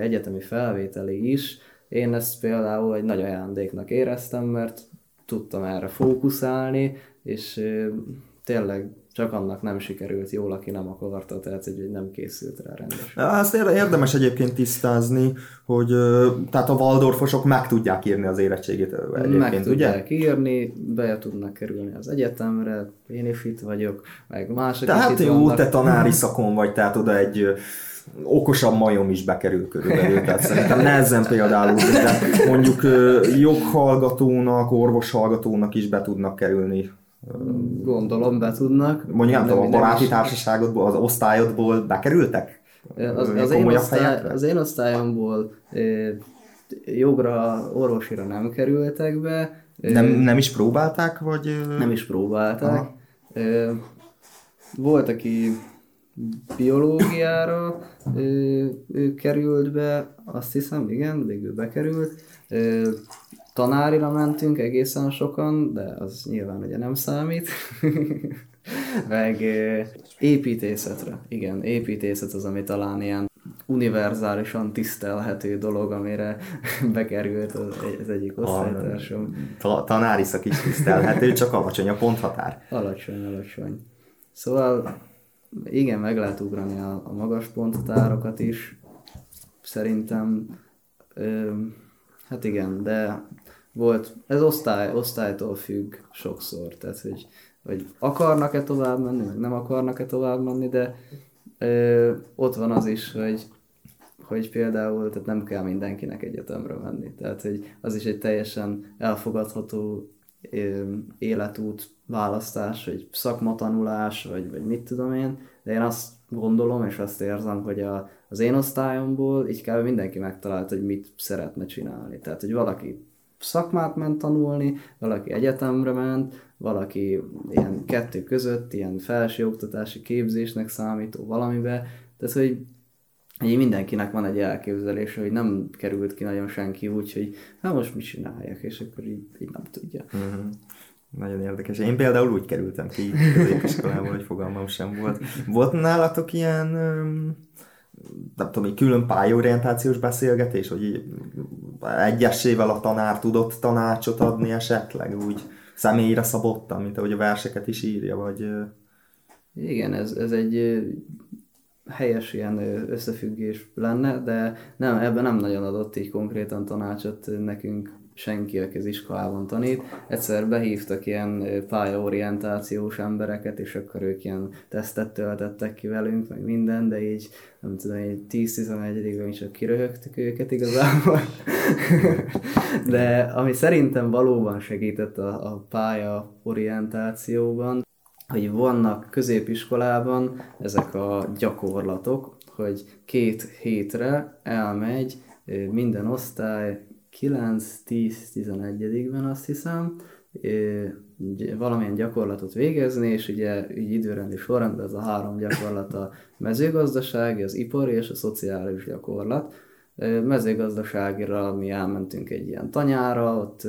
egyetemi felvételi is, én ezt például egy nagy ajándéknak éreztem, mert tudtam erre fókuszálni, és tényleg csak annak nem sikerült jól, aki nem akarta, tehát hogy nem készült rá rendesen. Ezt érdemes egyébként tisztázni, hogy tehát a Waldorfosok meg tudják írni az érettségét egyébként, Meg tudják ugye? írni, be tudnak kerülni az egyetemre, én is itt vagyok, meg mások Tehát jó, vannak. te tanári szakon vagy, tehát oda egy okosabb majom is bekerül körülbelül, tehát szerintem nehezen például, de mondjuk joghallgatónak, orvoshallgatónak is be tudnak kerülni. Gondolom be tudnak. Mondjuk nem tudom, a baráti társaságodból, az osztályodból bekerültek? Az, az, én, osztály, az én osztályomból jogra, orvosira nem kerültek be. Nem, nem is próbálták, vagy? Nem is próbálták. Aha. Volt, aki biológiára ő, ő került be, azt hiszem, igen, végül bekerült. Tanárira mentünk egészen sokan, de az nyilván ugye nem számít. Meg építészetre. Igen, építészet az, ami talán ilyen univerzálisan tisztelhető dolog, amire bekerült az, az egyik osztálytársam. A tanári szak is tisztelhető, csak alacsony a ponthatár. Alacsony, alacsony. Szóval igen, meg lehet ugrani a, a magas ponthatárokat is. Szerintem, ö, hát igen, de volt, ez osztály, osztálytól függ sokszor, tehát hogy, hogy akarnak-e tovább menni, meg nem akarnak-e tovább menni, de ö, ott van az is, hogy, hogy például tehát nem kell mindenkinek egyetemre menni. Tehát hogy az is egy teljesen elfogadható életút választás, vagy szakmatanulás, vagy, vagy mit tudom én, de én azt gondolom, és azt érzem, hogy a, az én osztályomból így kell mindenki megtalálta, hogy mit szeretne csinálni. Tehát, hogy valaki szakmát ment tanulni, valaki egyetemre ment, valaki ilyen kettő között, ilyen felsőoktatási képzésnek számító valamibe, tehát, hogy így mindenkinek van egy elképzelése, hogy nem került ki nagyon senki úgy, hogy hát most mit csináljak, és akkor így, így nem tudja. Uh-huh. Nagyon érdekes. Én például úgy kerültem ki középiskolából, hogy fogalmam sem volt. Volt nálatok ilyen, nem tudom, külön pályorientációs beszélgetés, hogy így egyesével a tanár tudott tanácsot adni esetleg, úgy személyre szabottan, mint ahogy a verseket is írja, vagy... Igen, ez, ez egy helyes ilyen összefüggés lenne, de nem, ebben nem nagyon adott így konkrétan tanácsot nekünk senki, aki az iskolában tanít. Egyszer behívtak ilyen pályaorientációs embereket, és akkor ők ilyen tesztet töltettek ki velünk, meg minden, de így nem tudom, így 10-11-ben is csak kiröhögtük őket igazából. de ami szerintem valóban segített a, a pálya orientációban, hogy vannak középiskolában ezek a gyakorlatok, hogy két hétre elmegy minden osztály 9-10-11-ben azt hiszem, valamilyen gyakorlatot végezni, és ugye így időrendi sorrendben ez a három gyakorlat a mezőgazdaság, az ipari és a szociális gyakorlat. Ö, Mezőgazdaságira mi elmentünk egy ilyen tanyára, ott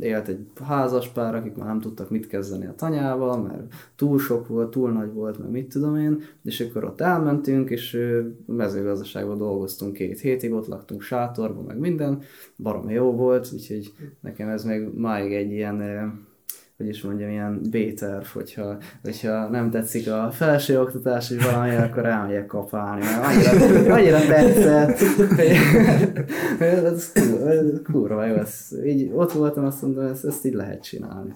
élt egy házaspár, akik már nem tudtak mit kezdeni a tanyával, mert túl sok volt, túl nagy volt, meg mit tudom én, és akkor ott elmentünk, és mezőgazdaságban dolgoztunk két hétig, ott laktunk sátorban, meg minden, baromi jó volt, úgyhogy nekem ez még máig egy ilyen hogy is mondjam, ilyen B-terv, hogyha, hogyha nem tetszik a felsőoktatás, és valami, akkor elmegyek kapálni, mert annyira, annyira tetszett, hogy ez, ez kurva jó, ez, így ott voltam, azt mondom, ezt, ezt így lehet csinálni.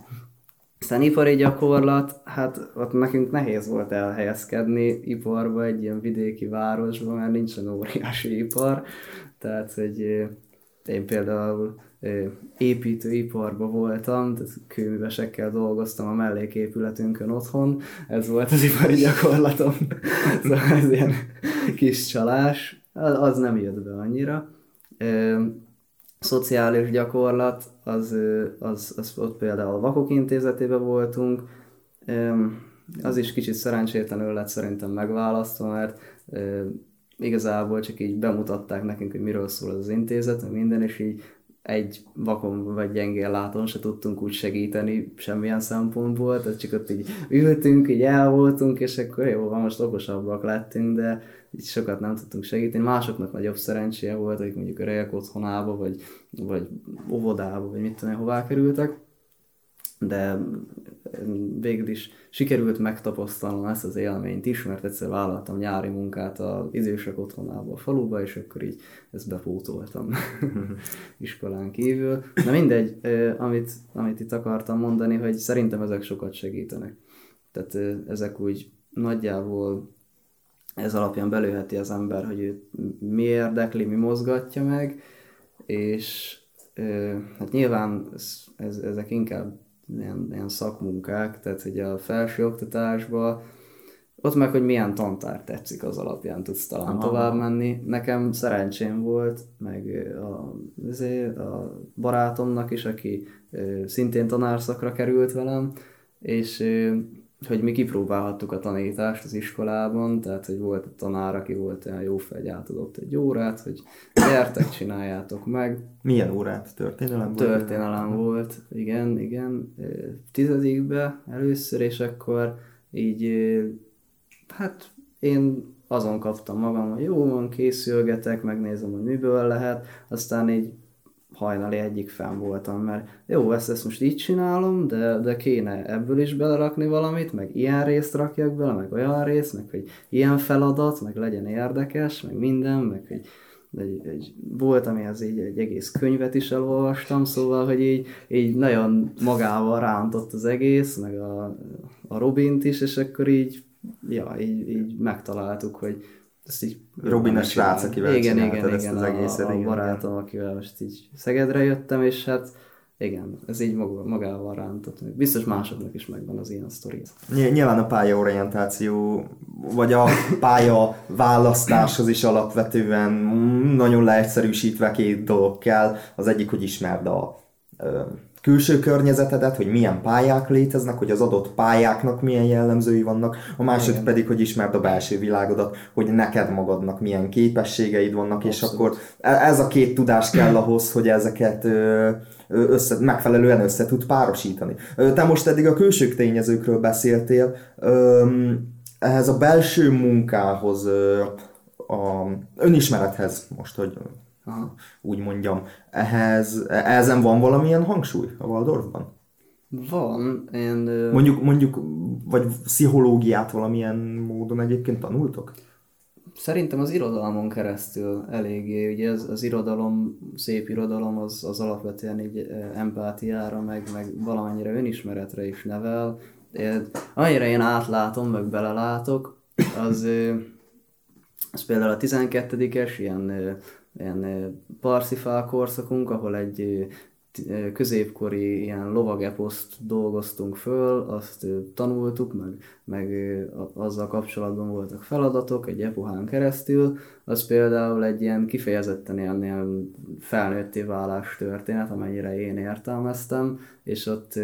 Aztán ipari gyakorlat, hát ott nekünk nehéz volt elhelyezkedni iparba, egy ilyen vidéki városba, mert nincsen óriási ipar, tehát hogy eh, én például építőiparban voltam, tehát kőművesekkel dolgoztam a melléképületünkön otthon, ez volt az ipari gyakorlatom, szóval ez ilyen kis csalás, az, nem jött be annyira. Szociális gyakorlat, az, az, az ott például Vakok Intézetében voltunk, az is kicsit szerencsétlenül lett szerintem megválasztva, mert igazából csak így bemutatták nekünk, hogy miről szól az, intézet, minden, és így egy vakon vagy gyengén látom se tudtunk úgy segíteni semmilyen szempontból, tehát csak ott így ültünk, így el voltunk, és akkor jó, van, most okosabbak lettünk, de így sokat nem tudtunk segíteni. Másoknak nagyobb szerencséje volt, akik mondjuk öregek otthonába, vagy, vagy óvodába, vagy mit tudom, hová kerültek de végül is sikerült megtapasztalnom ezt az élményt is, mert egyszer vállaltam nyári munkát az idősek otthonába a faluba, és akkor így ezt bepótoltam iskolán kívül. Na mindegy, amit, amit itt akartam mondani, hogy szerintem ezek sokat segítenek. Tehát ezek úgy nagyjából ez alapján belőheti az ember, hogy őt mi érdekli, mi mozgatja meg, és hát nyilván ez, ezek inkább ilyen, ilyen szakmunkák, tehát hogy a felsőoktatásban ott meg, hogy milyen tantár tetszik, az alapján tudsz talán Aha. tovább menni. Nekem szerencsém volt, meg a, azért a barátomnak is, aki szintén tanárszakra került velem, és hogy mi kipróbálhattuk a tanítást az iskolában, tehát hogy volt egy tanár, aki volt olyan jó fel, hogy átadott egy órát, hogy gyertek, csináljátok meg. Milyen órát? Történelem? Történelem volt, igen, igen. Tizedikbe először, és akkor így, hát én azon kaptam magam, hogy jó van, készülgetek, megnézem, hogy miből lehet, aztán így hajnali egyik fenn voltam, mert jó, ezt, ezt most így csinálom, de, de kéne ebből is belerakni valamit, meg ilyen részt rakjak bele, meg olyan részt, meg hogy ilyen feladat, meg legyen érdekes, meg minden, meg hogy egy, egy, volt, amihez így egy egész könyvet is elolvastam, szóval, hogy így, így nagyon magával rántott az egész, meg a, a Robint is, és akkor így, ja, így, így megtaláltuk, hogy ezt így Robin a srác, akivel igen, igen, csináltad igen, ezt az egészet. a, a barátom, akivel most így Szegedre jöttem, és hát igen, ez így maga, magával rántott. Biztos másoknak is megvan az ilyen sztori. Ny- Nyilván a pályaorientáció, vagy a pálya választáshoz is alapvetően nagyon leegyszerűsítve két dolog kell. Az egyik, hogy ismerd a külső környezetedet, hogy milyen pályák léteznek, hogy az adott pályáknak milyen jellemzői vannak, a második Igen. pedig, hogy ismerd a belső világodat, hogy neked magadnak milyen képességeid vannak, és Abszolút. akkor e- ez a két tudás kell ahhoz, hogy ezeket össze, megfelelően össze tud párosítani. Te most eddig a külső tényezőkről beszéltél, ehhez a belső munkához, a önismerethez most, hogy Aha. úgy mondjam, ehhez, ezen van valamilyen hangsúly a Waldorfban? Van, én... Mondjuk, mondjuk, vagy pszichológiát valamilyen módon egyébként tanultok? Szerintem az irodalmon keresztül eléggé, ugye az, az irodalom, szép irodalom az, az alapvetően így empátiára, meg, meg valamennyire önismeretre is nevel. Én, annyira én átlátom, meg belelátok, az, az például a 12-es ilyen, ilyen parszifál korszakunk, ahol egy középkori ilyen lovageposzt dolgoztunk föl, azt tanultuk, meg, meg azzal kapcsolatban voltak feladatok egy epohán keresztül, az például egy ilyen kifejezetten ilyen, ilyen felnőtté válás történet, amennyire én értelmeztem, és ott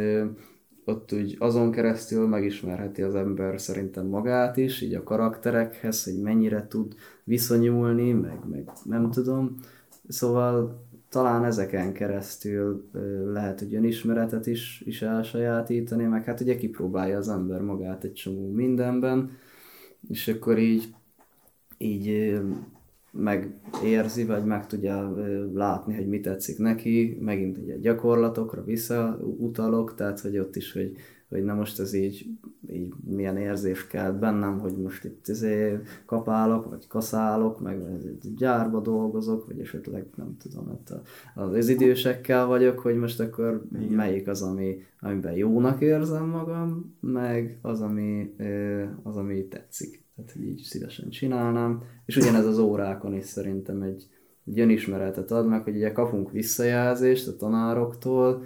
ott úgy azon keresztül megismerheti az ember szerintem magát is, így a karakterekhez, hogy mennyire tud viszonyulni, meg, meg nem tudom. Szóval talán ezeken keresztül lehet hogy önismeretet is, is elsajátítani, meg hát ugye kipróbálja az ember magát egy csomó mindenben, és akkor így, így megérzi, vagy meg tudja látni, hogy mi tetszik neki, megint ugye gyakorlatokra visszautalok, tehát hogy ott is, hogy hogy na most ez így, így milyen érzés kell bennem, hogy most itt izé kapálok, vagy kaszálok, meg gyárba dolgozok, vagy esetleg nem tudom, hát az idősekkel vagyok, hogy most akkor Igen. melyik az, ami, amiben jónak érzem magam, meg az, ami, az, ami tetszik. Tehát, így szívesen csinálnám. És ugyanez az órákon is szerintem egy, egy önismeretet ad meg, hogy ugye kapunk visszajelzést a tanároktól,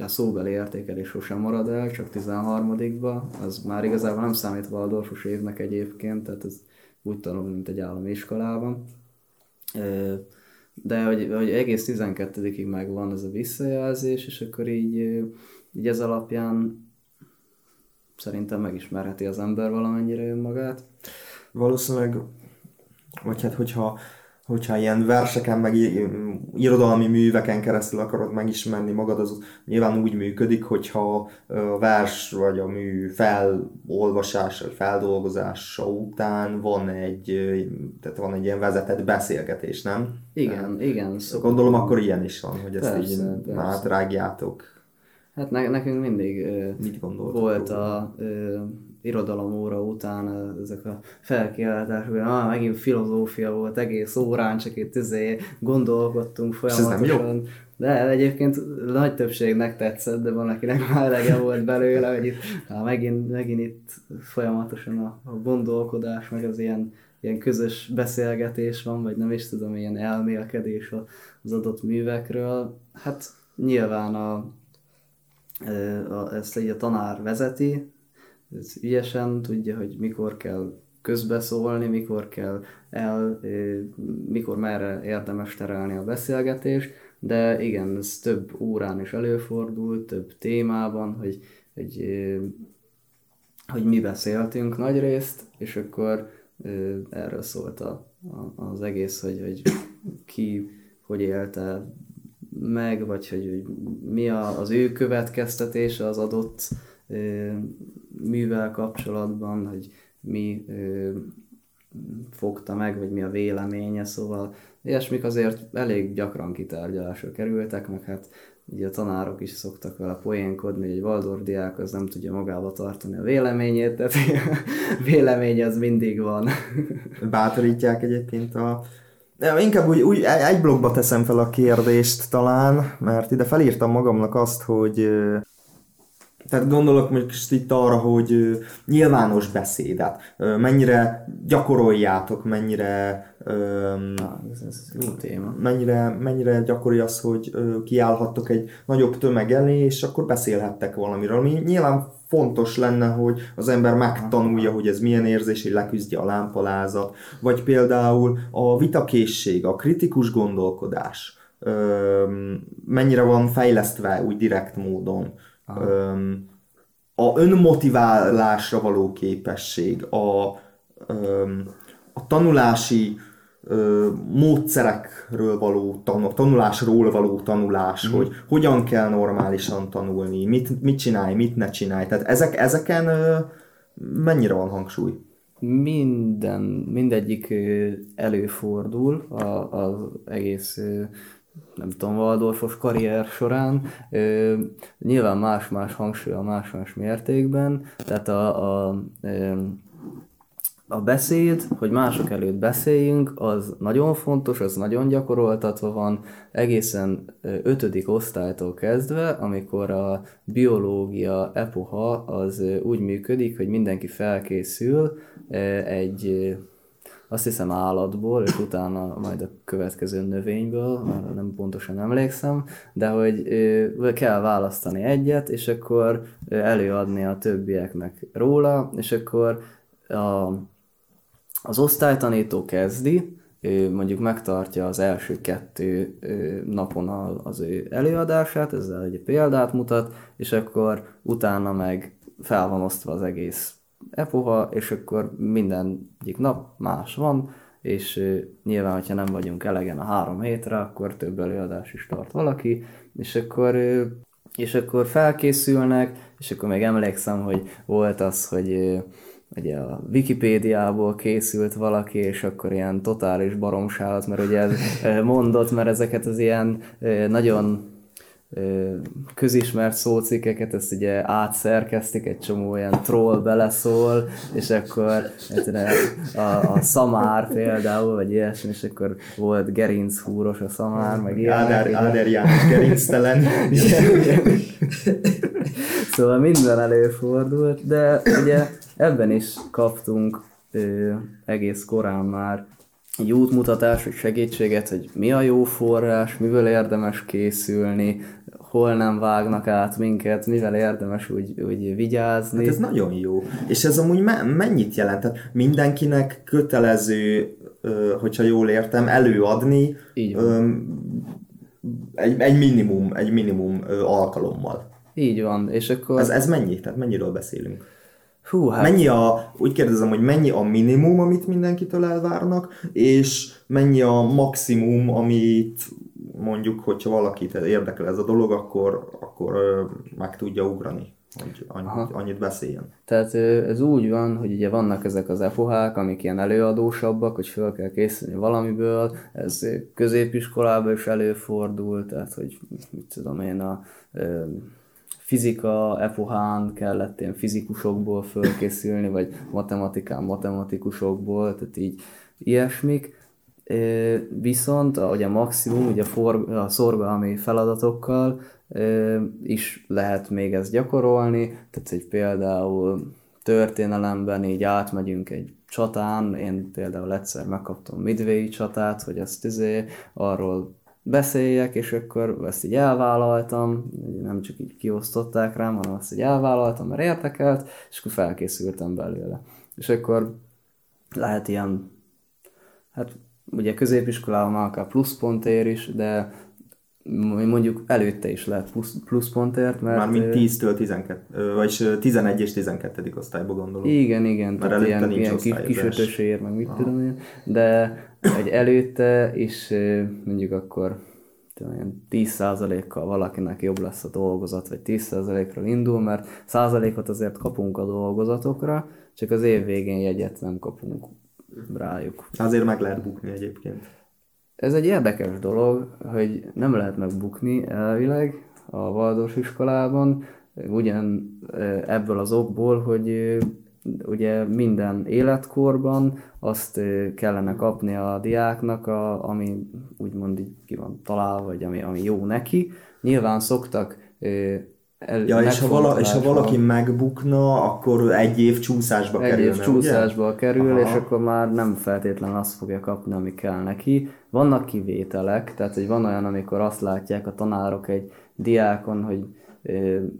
a szóbeli értékelés sosem marad el, csak 13-ba, az már igazából nem számít Waldorfos évnek egyébként, tehát ez úgy tanul, mint egy állami iskolában. De hogy, hogy egész 12-ig megvan ez a visszajelzés, és akkor így, így ez alapján szerintem megismerheti az ember valamennyire önmagát. Valószínűleg, vagy hát hogyha hogyha ilyen verseken, meg irodalmi műveken keresztül akarod megismerni magad, az nyilván úgy működik, hogyha a vers vagy a mű felolvasása, feldolgozása után van egy, tehát van egy ilyen vezetett beszélgetés, nem? Igen, hát, igen. Szóval gondolom akkor ilyen is van, hogy ezt persze, így persze. átrágjátok. Hát ne, nekünk mindig Mit volt a irodalom óra után ezek a felkiáltások, hogy ah, megint filozófia volt egész órán, csak itt izé gondolkodtunk folyamatosan. De egyébként nagy többségnek tetszett, de van, akinek már elege volt belőle, hogy itt ah, megint, megint itt folyamatosan a, a gondolkodás, meg az ilyen, ilyen közös beszélgetés van, vagy nem is tudom, ilyen elmélkedés az adott művekről. Hát nyilván a, a, ezt egy a tanár vezeti, ez ügyesen tudja, hogy mikor kell közbeszólni, mikor kell el, mikor merre érdemes terelni a beszélgetést, de igen, ez több órán is előfordult, több témában, hogy, hogy, hogy mi beszéltünk nagy részt, és akkor erről szólt a, a, az egész, hogy, hogy ki hogy élte meg, vagy hogy, hogy mi a, az ő következtetése az adott művel kapcsolatban, hogy mi ö, fogta meg, vagy mi a véleménye, szóval ilyesmik azért elég gyakran kitárgyalásra kerültek, meg hát ugye a tanárok is szoktak vele poénkodni, hogy egy Waldorf diák az nem tudja magába tartani a véleményét, tehát vélemény az mindig van. Bátorítják egyébként a inkább úgy, úgy egy blogba teszem fel a kérdést talán, mert ide felírtam magamnak azt, hogy tehát gondolok most itt arra, hogy nyilvános beszédet, mennyire gyakoroljátok, mennyire ah, ez, ez jó téma. Mennyire, mennyire gyakori az, hogy kiállhattok egy nagyobb tömeg elé, és akkor beszélhettek valamiről, ami nyilván fontos lenne, hogy az ember megtanulja, hogy ez milyen érzés, hogy leküzdje a lámpalázat, vagy például a vitakészség, a kritikus gondolkodás, mennyire van fejlesztve úgy direkt módon öm, a önmotiválásra való képesség, a, öm, a tanulási ö, módszerekről való tanul, tanulásról való tanulás, mm. hogy hogyan kell normálisan tanulni, mit, mit csinálj, mit ne csinálj. Tehát ezek, ezeken ö, mennyire van hangsúly? Minden, mindegyik előfordul az egész nem tudom, Waldorfos karrier során. Ö, nyilván más-más hangsúly a más-más mértékben, tehát a, a ö, a beszéd, hogy mások előtt beszéljünk, az nagyon fontos, az nagyon gyakoroltatva van, egészen ötödik osztálytól kezdve, amikor a biológia epoha az úgy működik, hogy mindenki felkészül egy azt hiszem állatból, és utána majd a következő növényből, már nem pontosan emlékszem, de hogy kell választani egyet, és akkor előadni a többieknek róla, és akkor a, az osztálytanító kezdi, mondjuk megtartja az első kettő napon az ő előadását, ezzel egy példát mutat, és akkor utána meg fel van osztva az egész epoha, és akkor minden egyik nap más van, és nyilván, hogyha nem vagyunk elegen a három hétre, akkor több előadás is tart valaki, és akkor, és akkor felkészülnek, és akkor még emlékszem, hogy volt az, hogy ugye a Wikipédiából készült valaki, és akkor ilyen totális baromsálat, mert ugye ez mondott, mert ezeket az ilyen nagyon közismert szócikkeket, ezt ugye átszerkeztik, egy csomó ilyen troll beleszól, és akkor a, a szamár például, vagy ilyesmi, és akkor volt gerinc húros a szamár, meg ilyen. Áder, Áder János gerinctelen. szóval minden előfordult, de ugye ebben is kaptunk ö, egész korán már egy útmutatás, vagy segítséget, hogy mi a jó forrás, mivel érdemes készülni, hol nem vágnak át minket, mivel érdemes úgy, úgy vigyázni. Hát ez nagyon jó. És ez amúgy me- mennyit jelent? Tehát mindenkinek kötelező, hogyha jól értem, előadni Így egy, egy minimum, egy minimum alkalommal. Így van, és akkor... Ez, ez mennyi? Tehát mennyiről beszélünk? Hú, hát... Mennyi a, úgy kérdezem, hogy mennyi a minimum, amit mindenkitől elvárnak, és mennyi a maximum, amit mondjuk, hogyha valakit érdekel ez a dolog, akkor, akkor meg tudja ugrani, hogy annyit, annyit beszéljen. Tehát ez úgy van, hogy ugye vannak ezek az efohák, amik ilyen előadósabbak, hogy fel kell készülni valamiből, ez középiskolában is előfordul, tehát hogy mit tudom én, a fizika epohán kellett ilyen fizikusokból fölkészülni, vagy matematikán matematikusokból, tehát így ilyesmik. Viszont ugye a maximum, ugye a, for, a szorgalmi feladatokkal is lehet még ezt gyakorolni, tehát hogy például történelemben így átmegyünk egy csatán, én például egyszer megkaptam Midway csatát, hogy azt izé, arról beszéljek, és akkor ezt így elvállaltam, nem csak így kiosztották rám, hanem azt így elvállaltam, mert értekelt, és akkor felkészültem belőle. És akkor lehet ilyen, hát ugye középiskolában már akár pluszpontért is, de mondjuk előtte is lehet plusz, pluszpontért, mert... Mármint 10-től 12, vagy 11 és 12. osztályban gondolom. Igen, igen, mert tehát ilyen, ilyen kis, kisötösér, meg mit Aha. tudom én, de egy előtte is mondjuk akkor ilyen 10%-kal valakinek jobb lesz a dolgozat, vagy 10%-ról indul, mert százalékot azért kapunk a dolgozatokra, csak az év végén jegyet nem kapunk rájuk. Azért meg lehet bukni egyébként. Ez egy érdekes dolog, hogy nem lehet megbukni elvileg a Valdós iskolában, ugyan ebből az okból, hogy ugye minden életkorban azt kellene kapni a diáknak, a, ami úgymond így ki van találva, vagy ami, ami jó neki. Nyilván szoktak el, ja, és ha, vala, és ha valaki megbukna, akkor egy év csúszásba egy kerül. Egy év csúszásba ugye? kerül, Aha. és akkor már nem feltétlenül azt fogja kapni, ami kell neki. Vannak kivételek, tehát hogy van olyan, amikor azt látják a tanárok egy diákon, hogy ő,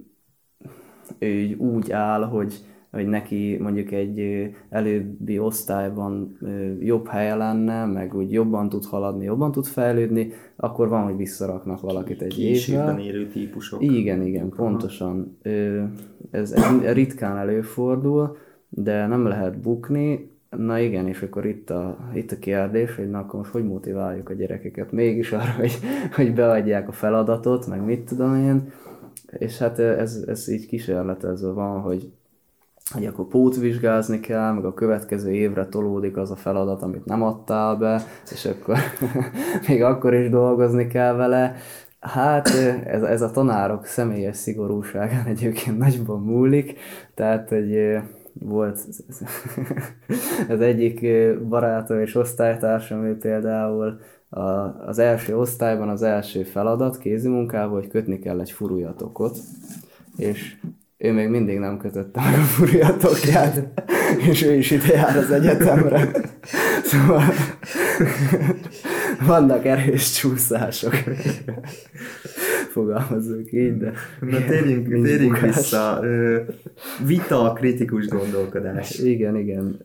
ő úgy áll, hogy hogy neki mondjuk egy előbbi osztályban jobb helye lenne, meg úgy jobban tud haladni, jobban tud fejlődni, akkor van, hogy visszaraknak valakit egy évvel. érő típusok. Igen, igen, pontosan. Ez, ez ritkán előfordul, de nem lehet bukni, Na igen, és akkor itt a, itt a kérdés, hogy na akkor most hogy motiváljuk a gyerekeket mégis arra, hogy, hogy beadják a feladatot, meg mit tudom én. És hát ez, ez így kísérletezve van, hogy hogy akkor pótvizsgázni kell, meg a következő évre tolódik az a feladat, amit nem adtál be, és akkor még akkor is dolgozni kell vele. Hát ez, ez a tanárok személyes szigorúságán egyébként nagyban múlik, tehát hogy volt az egyik barátom és osztálytársam, ő például a, az első osztályban az első feladat kézimunkával, hogy kötni kell egy furujatokot, és ő még mindig nem kötötte meg a furujatokját, és ő is ide jár az egyetemre. Szóval vannak erős csúszások. Fogalmazunk így, de... Na térjünk, térjünk vissza. Vita, kritikus gondolkodás. Igen, igen.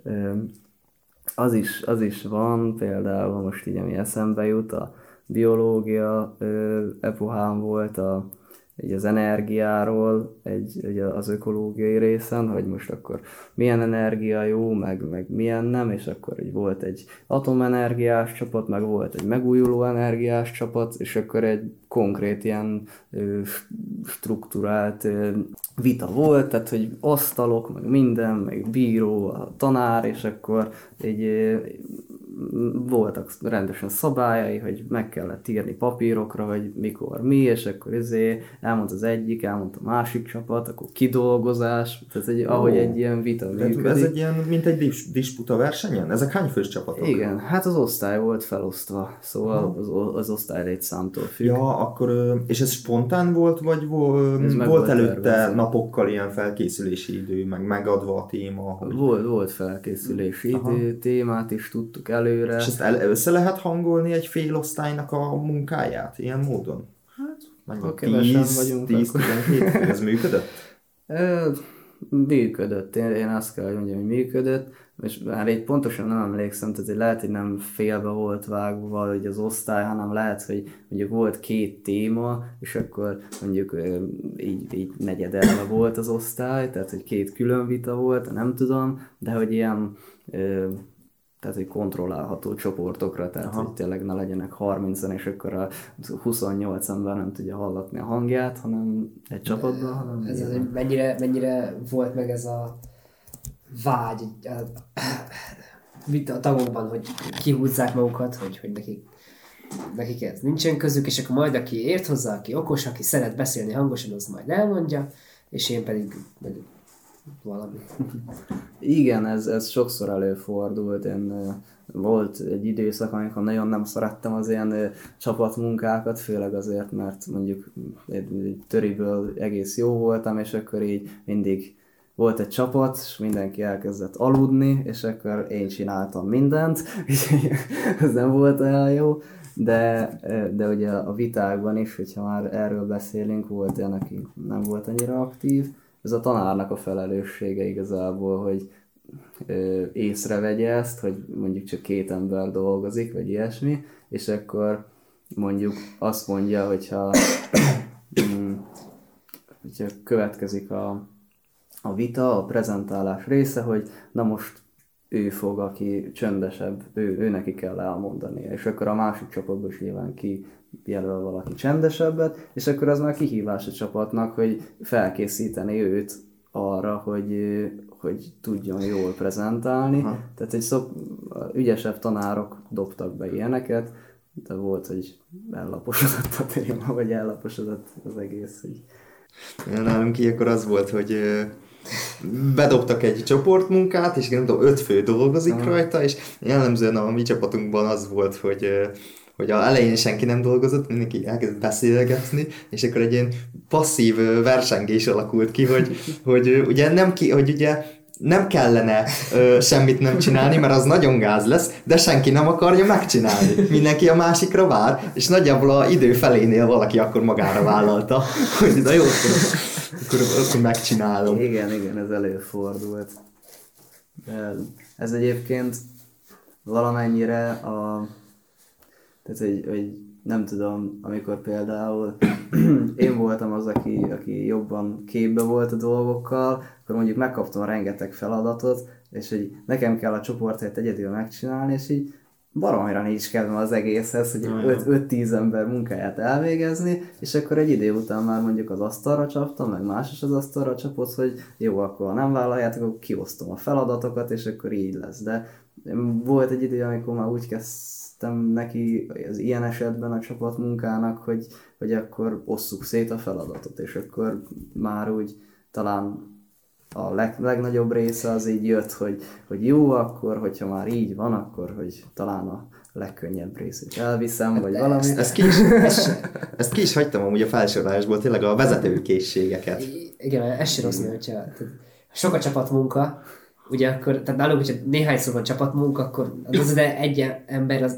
Az is, az is van, például most így, ami eszembe jut, a biológia epohán volt a így az energiáról, egy, egy az ökológiai részen, hogy most akkor milyen energia jó, meg, meg milyen nem, és akkor így volt egy atomenergiás csapat, meg volt egy megújuló energiás csapat, és akkor egy konkrét ilyen ö, strukturált ö, vita volt, tehát hogy asztalok, meg minden, meg bíró, a tanár, és akkor egy voltak rendesen szabályai, hogy meg kellett írni papírokra, hogy mikor mi, és akkor izé elmondta az egyik, elmondta a másik csapat, akkor kidolgozás, tehát egy, ahogy egy ilyen vita működik. Ez egy ilyen, mint egy dis- disputa versenyen? Ezek hány fős csapatok? Igen, hát az osztály volt felosztva, szóval az, az osztály számtól függ. Ja, akkor, és ez spontán volt, vagy volt, ez volt, volt előtte tervezve. napokkal ilyen felkészülési idő, meg megadva a téma? Hogy... Volt, volt felkészülési Aha. idő, témát is tudtuk el előre. És ezt el, össze lehet hangolni egy fél osztálynak a munkáját ilyen módon? Hát, kevesen 10, vagyunk. 10, 12, ez működött? működött, én, én azt kell, hogy mondjam, hogy működött, és már így pontosan nem emlékszem, tehát lehet, hogy nem félbe volt vágva vagy az osztály, hanem lehet, hogy mondjuk volt két téma, és akkor mondjuk így, így negyedelme volt az osztály, tehát hogy két külön vita volt, nem tudom, de hogy ilyen tehát egy kontrollálható csoportokra, tehát Aha. hogy tényleg ne legyenek 30 és akkor a 28 ember nem tudja hallatni a hangját, hanem egy csapatban, hanem... Ez az, mennyire, mennyire volt meg ez a vágy a, a tagokban, hogy kihúzzák magukat, hogy, hogy nekik nekik ez nincsen közük, és akkor majd aki ért hozzá, aki okos, aki szeret beszélni hangosan, az majd elmondja, és én pedig valami. Igen, ez, ez sokszor előfordult. Én, volt egy időszak, amikor nagyon nem szerettem az ilyen csapatmunkákat, főleg azért, mert mondjuk egy töriből egész jó voltam, és akkor így mindig volt egy csapat, és mindenki elkezdett aludni, és akkor én csináltam mindent, ez nem volt olyan jó, de, de ugye a vitákban is, hogyha már erről beszélünk, volt olyan, aki nem volt annyira aktív, ez a tanárnak a felelőssége igazából, hogy ö, észrevegye ezt, hogy mondjuk csak két ember dolgozik, vagy ilyesmi, és akkor mondjuk azt mondja, hogyha, mm, hogyha következik a, a vita, a prezentálás része, hogy na most ő fog, aki csöndesebb, ő, ő neki kell elmondani, és akkor a másik csapatban is nyilván ki jelöl valaki csendesebbet, és akkor az már kihívás a csapatnak, hogy felkészíteni őt arra, hogy, hogy tudjon jól prezentálni. Ha. Tehát egy szok, ügyesebb tanárok dobtak be ilyeneket, de volt, hogy ellaposodott a téma, vagy ellaposodott az egész. Hogy... Nálunk ilyenkor az volt, hogy bedobtak egy csoportmunkát, és nem tudom, öt fő dolgozik Aha. rajta, és jellemzően a mi csapatunkban az volt, hogy hogy a elején senki nem dolgozott, mindenki elkezd beszélgetni, és akkor egy ilyen passzív versengés alakult ki, hogy, hogy ugye nem ki, hogy ugye nem kellene ö, semmit nem csinálni, mert az nagyon gáz lesz, de senki nem akarja megcsinálni. Mindenki a másikra vár, és nagyjából a idő felénél valaki akkor magára vállalta, hogy na jó, akkor, akkor, akkor megcsinálom. Igen, igen, ez előfordult. Ez egyébként valamennyire a tehát, hogy, hogy nem tudom, amikor például én voltam az, aki, aki jobban képbe volt a dolgokkal, akkor mondjuk megkaptam rengeteg feladatot, és hogy nekem kell a csoportért egyedül megcsinálni, és így baromira nincs kedvem az egészhez, hogy 5-10 ember munkáját elvégezni, és akkor egy idő után már mondjuk az asztalra csaptam, meg más is az asztalra csapott, hogy jó, akkor nem vállaljátok, akkor kiosztom a feladatokat, és akkor így lesz. De volt egy idő, amikor már úgy kezd jeleztem neki az ilyen esetben a csapatmunkának, hogy, hogy akkor osszuk szét a feladatot, és akkor már úgy talán a leg, legnagyobb része az így jött, hogy, hogy jó, akkor, hogyha már így van, akkor, hogy talán a legkönnyebb részét elviszem, vagy valami. Ezt, ezt, ki is, ezt ki is hagytam amúgy a felsorolásból, tényleg a vezetőkészségeket. Igen, ez sem rossz, hogyha tehát sok a csapatmunka, ugye akkor, tehát nálunk, hogyha néhányszor van csapatmunka, akkor az de egy ember az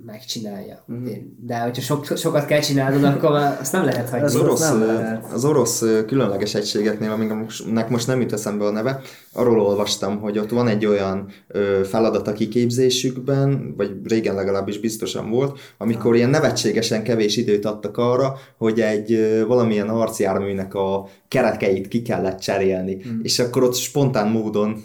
megcsinálja. Mm. De hogyha sok, sokat kell csinálnod, akkor azt nem lehet hagyni. Az orosz, nem lehet. az orosz különleges egységeknél, amiknek most nem jut eszembe a neve, arról olvastam, hogy ott van egy olyan feladat a kiképzésükben, vagy régen legalábbis biztosan volt, amikor ilyen nevetségesen kevés időt adtak arra, hogy egy valamilyen harcjárműnek a kerekeit ki kellett cserélni. Mm. És akkor ott spontán módon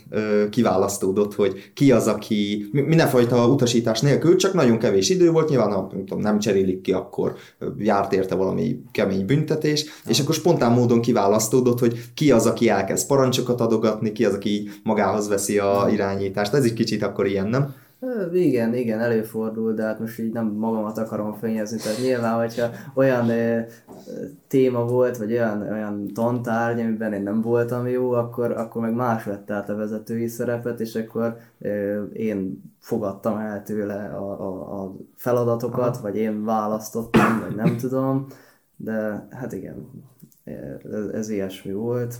kiválasztódott, hogy ki az, aki mindenfajta utasítás nélkül, csak nagyon kevés idő volt, nyilván ha nem, tudom, nem cserélik ki, akkor járt érte valami kemény büntetés, ja. és akkor spontán módon kiválasztódott, hogy ki az, aki elkezd parancsokat adogatni, ki az, aki magához veszi a irányítást. Ez egy kicsit akkor ilyen, nem? Igen, igen, előfordul, de hát most így nem magamat akarom fényezni, tehát nyilván, hogyha olyan ö, téma volt, vagy olyan, olyan tantárgy, amiben én nem voltam jó, akkor, akkor meg más vett át a vezetői szerepet, és akkor ö, én fogadtam el tőle a, a, a feladatokat, Aha. vagy én választottam, vagy nem tudom, de hát igen, ez, ez ilyesmi volt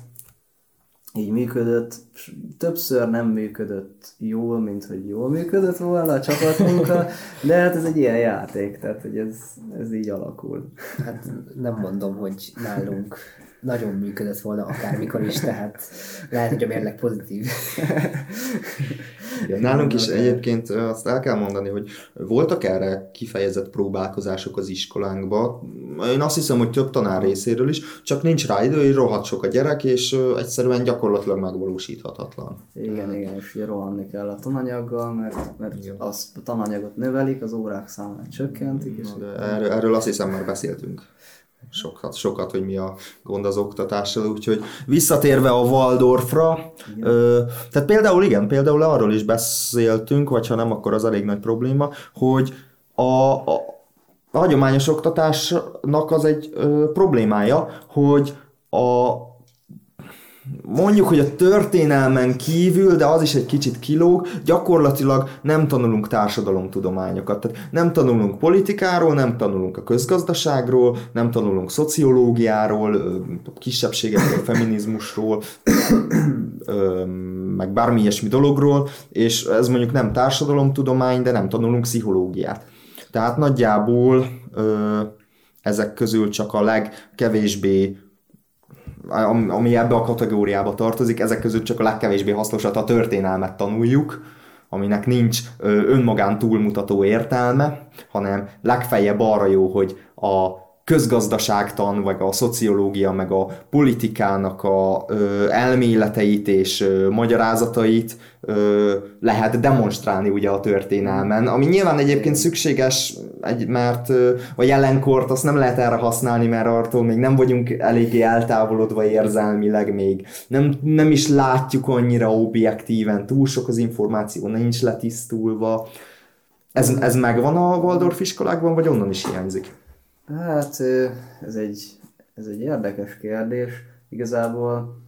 így működött, többször nem működött jól, mint hogy jól működött volna a csapatmunka, de hát ez egy ilyen játék, tehát hogy ez, ez így alakul. Hát nem mondom, hogy nálunk nagyon működött volna akármikor is, tehát lehet, hogy a mérleg pozitív. Ja, nálunk is egyébként azt el kell mondani, hogy voltak erre kifejezett próbálkozások az iskolánkba. Én azt hiszem, hogy több tanár részéről is, csak nincs rá idő, hogy rohadt sok a gyerek, és egyszerűen gyakorlatilag megvalósíthatatlan. Igen, igen, és ugye rohanni kell a tananyaggal, mert, mert az a tananyagot növelik, az órák számát csökkentik. És De erről, erről azt hiszem már beszéltünk sokat, sokat, hogy mi a gond az oktatással, úgyhogy visszatérve a Waldorfra, ö, tehát például igen, például arról is beszéltünk, vagy ha nem, akkor az elég nagy probléma, hogy a, a, a hagyományos oktatásnak az egy ö, problémája, hogy a mondjuk, hogy a történelmen kívül, de az is egy kicsit kilóg, gyakorlatilag nem tanulunk társadalomtudományokat. Tehát nem tanulunk politikáról, nem tanulunk a közgazdaságról, nem tanulunk szociológiáról, kisebbségekről, feminizmusról, meg bármi ilyesmi dologról, és ez mondjuk nem társadalomtudomány, de nem tanulunk pszichológiát. Tehát nagyjából ezek közül csak a legkevésbé ami ebbe a kategóriába tartozik, ezek között csak a legkevésbé hasznosat a történelmet tanuljuk, aminek nincs önmagán túlmutató értelme, hanem legfeljebb arra jó, hogy a közgazdaságtan, vagy a szociológia, meg a politikának a ö, elméleteit és ö, magyarázatait ö, lehet demonstrálni ugye a történelmen, ami nyilván egyébként szükséges, egy, mert ö, a jelenkort azt nem lehet erre használni, mert arról még nem vagyunk eléggé eltávolodva érzelmileg még, nem, nem is látjuk annyira objektíven, túl sok az információ, nincs letisztulva. Ez, ez megvan a Waldorf iskolákban, vagy onnan is hiányzik? Hát ez egy, ez egy érdekes kérdés. Igazából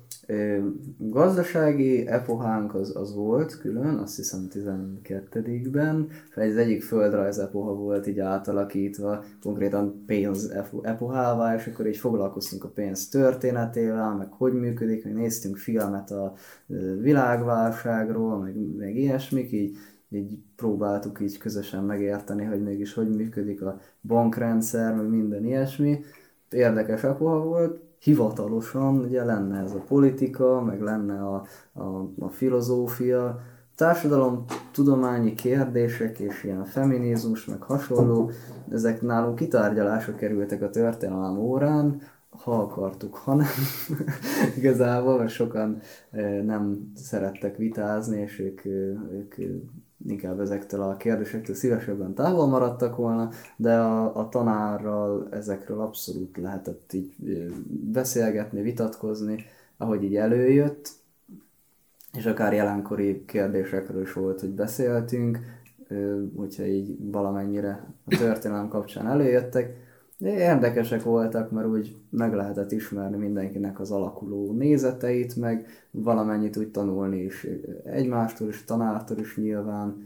gazdasági epohánk az, az volt külön, azt hiszem 12-ben, ez egyik földrajz epoha volt így átalakítva, konkrétan pénz epohává, és akkor így foglalkoztunk a pénz történetével, meg hogy működik, meg néztünk filmet a világválságról, meg, meg ilyesmik, így így próbáltuk így közösen megérteni, hogy mégis hogy működik a bankrendszer, meg minden ilyesmi. Érdekes epoha volt, hivatalosan ugye lenne ez a politika, meg lenne a, a, a filozófia, társadalom tudományi kérdések és ilyen feminizmus, meg hasonló, ezek nálunk kitárgyalásra kerültek a történelem órán, ha akartuk, ha nem. Igazából, sokan eh, nem szerettek vitázni, és ők, eh, ők inkább ezektől a kérdésektől szívesebben távol maradtak volna, de a, a tanárral ezekről abszolút lehetett így beszélgetni, vitatkozni, ahogy így előjött, és akár jelenkori kérdésekről is volt, hogy beszéltünk, hogyha így valamennyire a történelem kapcsán előjöttek, Érdekesek voltak, mert úgy meg lehetett ismerni mindenkinek az alakuló nézeteit, meg valamennyit úgy tanulni is egymástól is, tanártól is nyilván,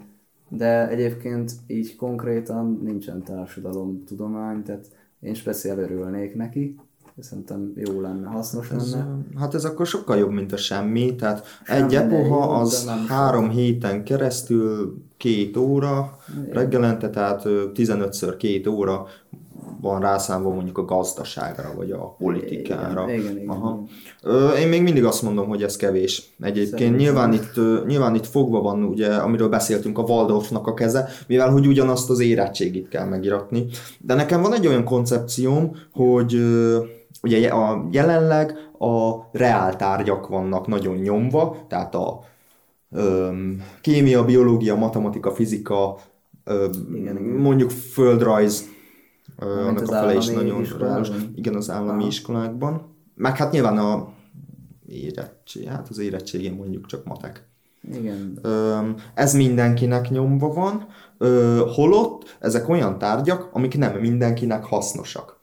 de egyébként így konkrétan nincsen társadalomtudomány, tehát én speciál örülnék neki, Szerintem jó lenne, hasznos Ez, lenne. hát ez akkor sokkal jobb, mint a semmi. Tehát Semmi, egy de epoha jó, az de három héten keresztül két óra reggelente, tehát ö, 15-ször két óra van rászámva mondjuk a gazdaságra, vagy a politikára. Igen, igen, igen. Aha. Ö, Én még mindig azt mondom, hogy ez kevés. Egyébként Szerintem nyilván itt, nyilván itt fogva van, ugye, amiről beszéltünk, a Waldorfnak a keze, mivel hogy ugyanazt az érettségit kell megiratni. De nekem van egy olyan koncepcióm, hogy ugye a, jelenleg a reáltárgyak vannak nagyon nyomva, tehát a öm, kémia, biológia, matematika, fizika, öm, Igen, igen. mondjuk földrajz, Mint annak a fele is nagyon iskolában. fontos. Igen, az állami Aha. iskolákban. Meg hát nyilván a érettség, hát az érettségén mondjuk csak matek. Igen, ez mindenkinek nyomva van, holott ezek olyan tárgyak, amik nem mindenkinek hasznosak.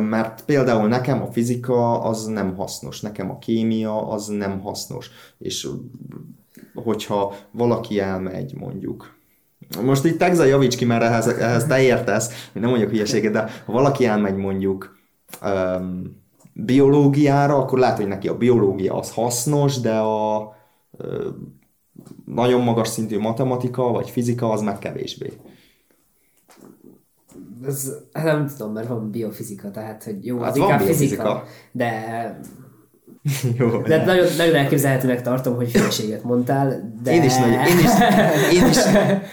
Mert például nekem a fizika az nem hasznos, nekem a kémia az nem hasznos, és hogyha valaki elmegy mondjuk most itt Tegza javíts ki, mert ehhez, ehhez te értesz, nem mondjuk hülyeséget, de ha valaki elmegy mondjuk öm, biológiára, akkor lehet, hogy neki a biológia az hasznos, de a ö, nagyon magas szintű matematika vagy fizika az meg kevésbé. Ez, hát nem tudom, mert van biofizika, tehát hogy jó, Hát az van inkább fizika, biofizika. de, Jó. de nagyon, nagyon elképzelhetőnek tartom, hogy hülyeséget mondtál, de... Én is, nagyon, én, is, én, is,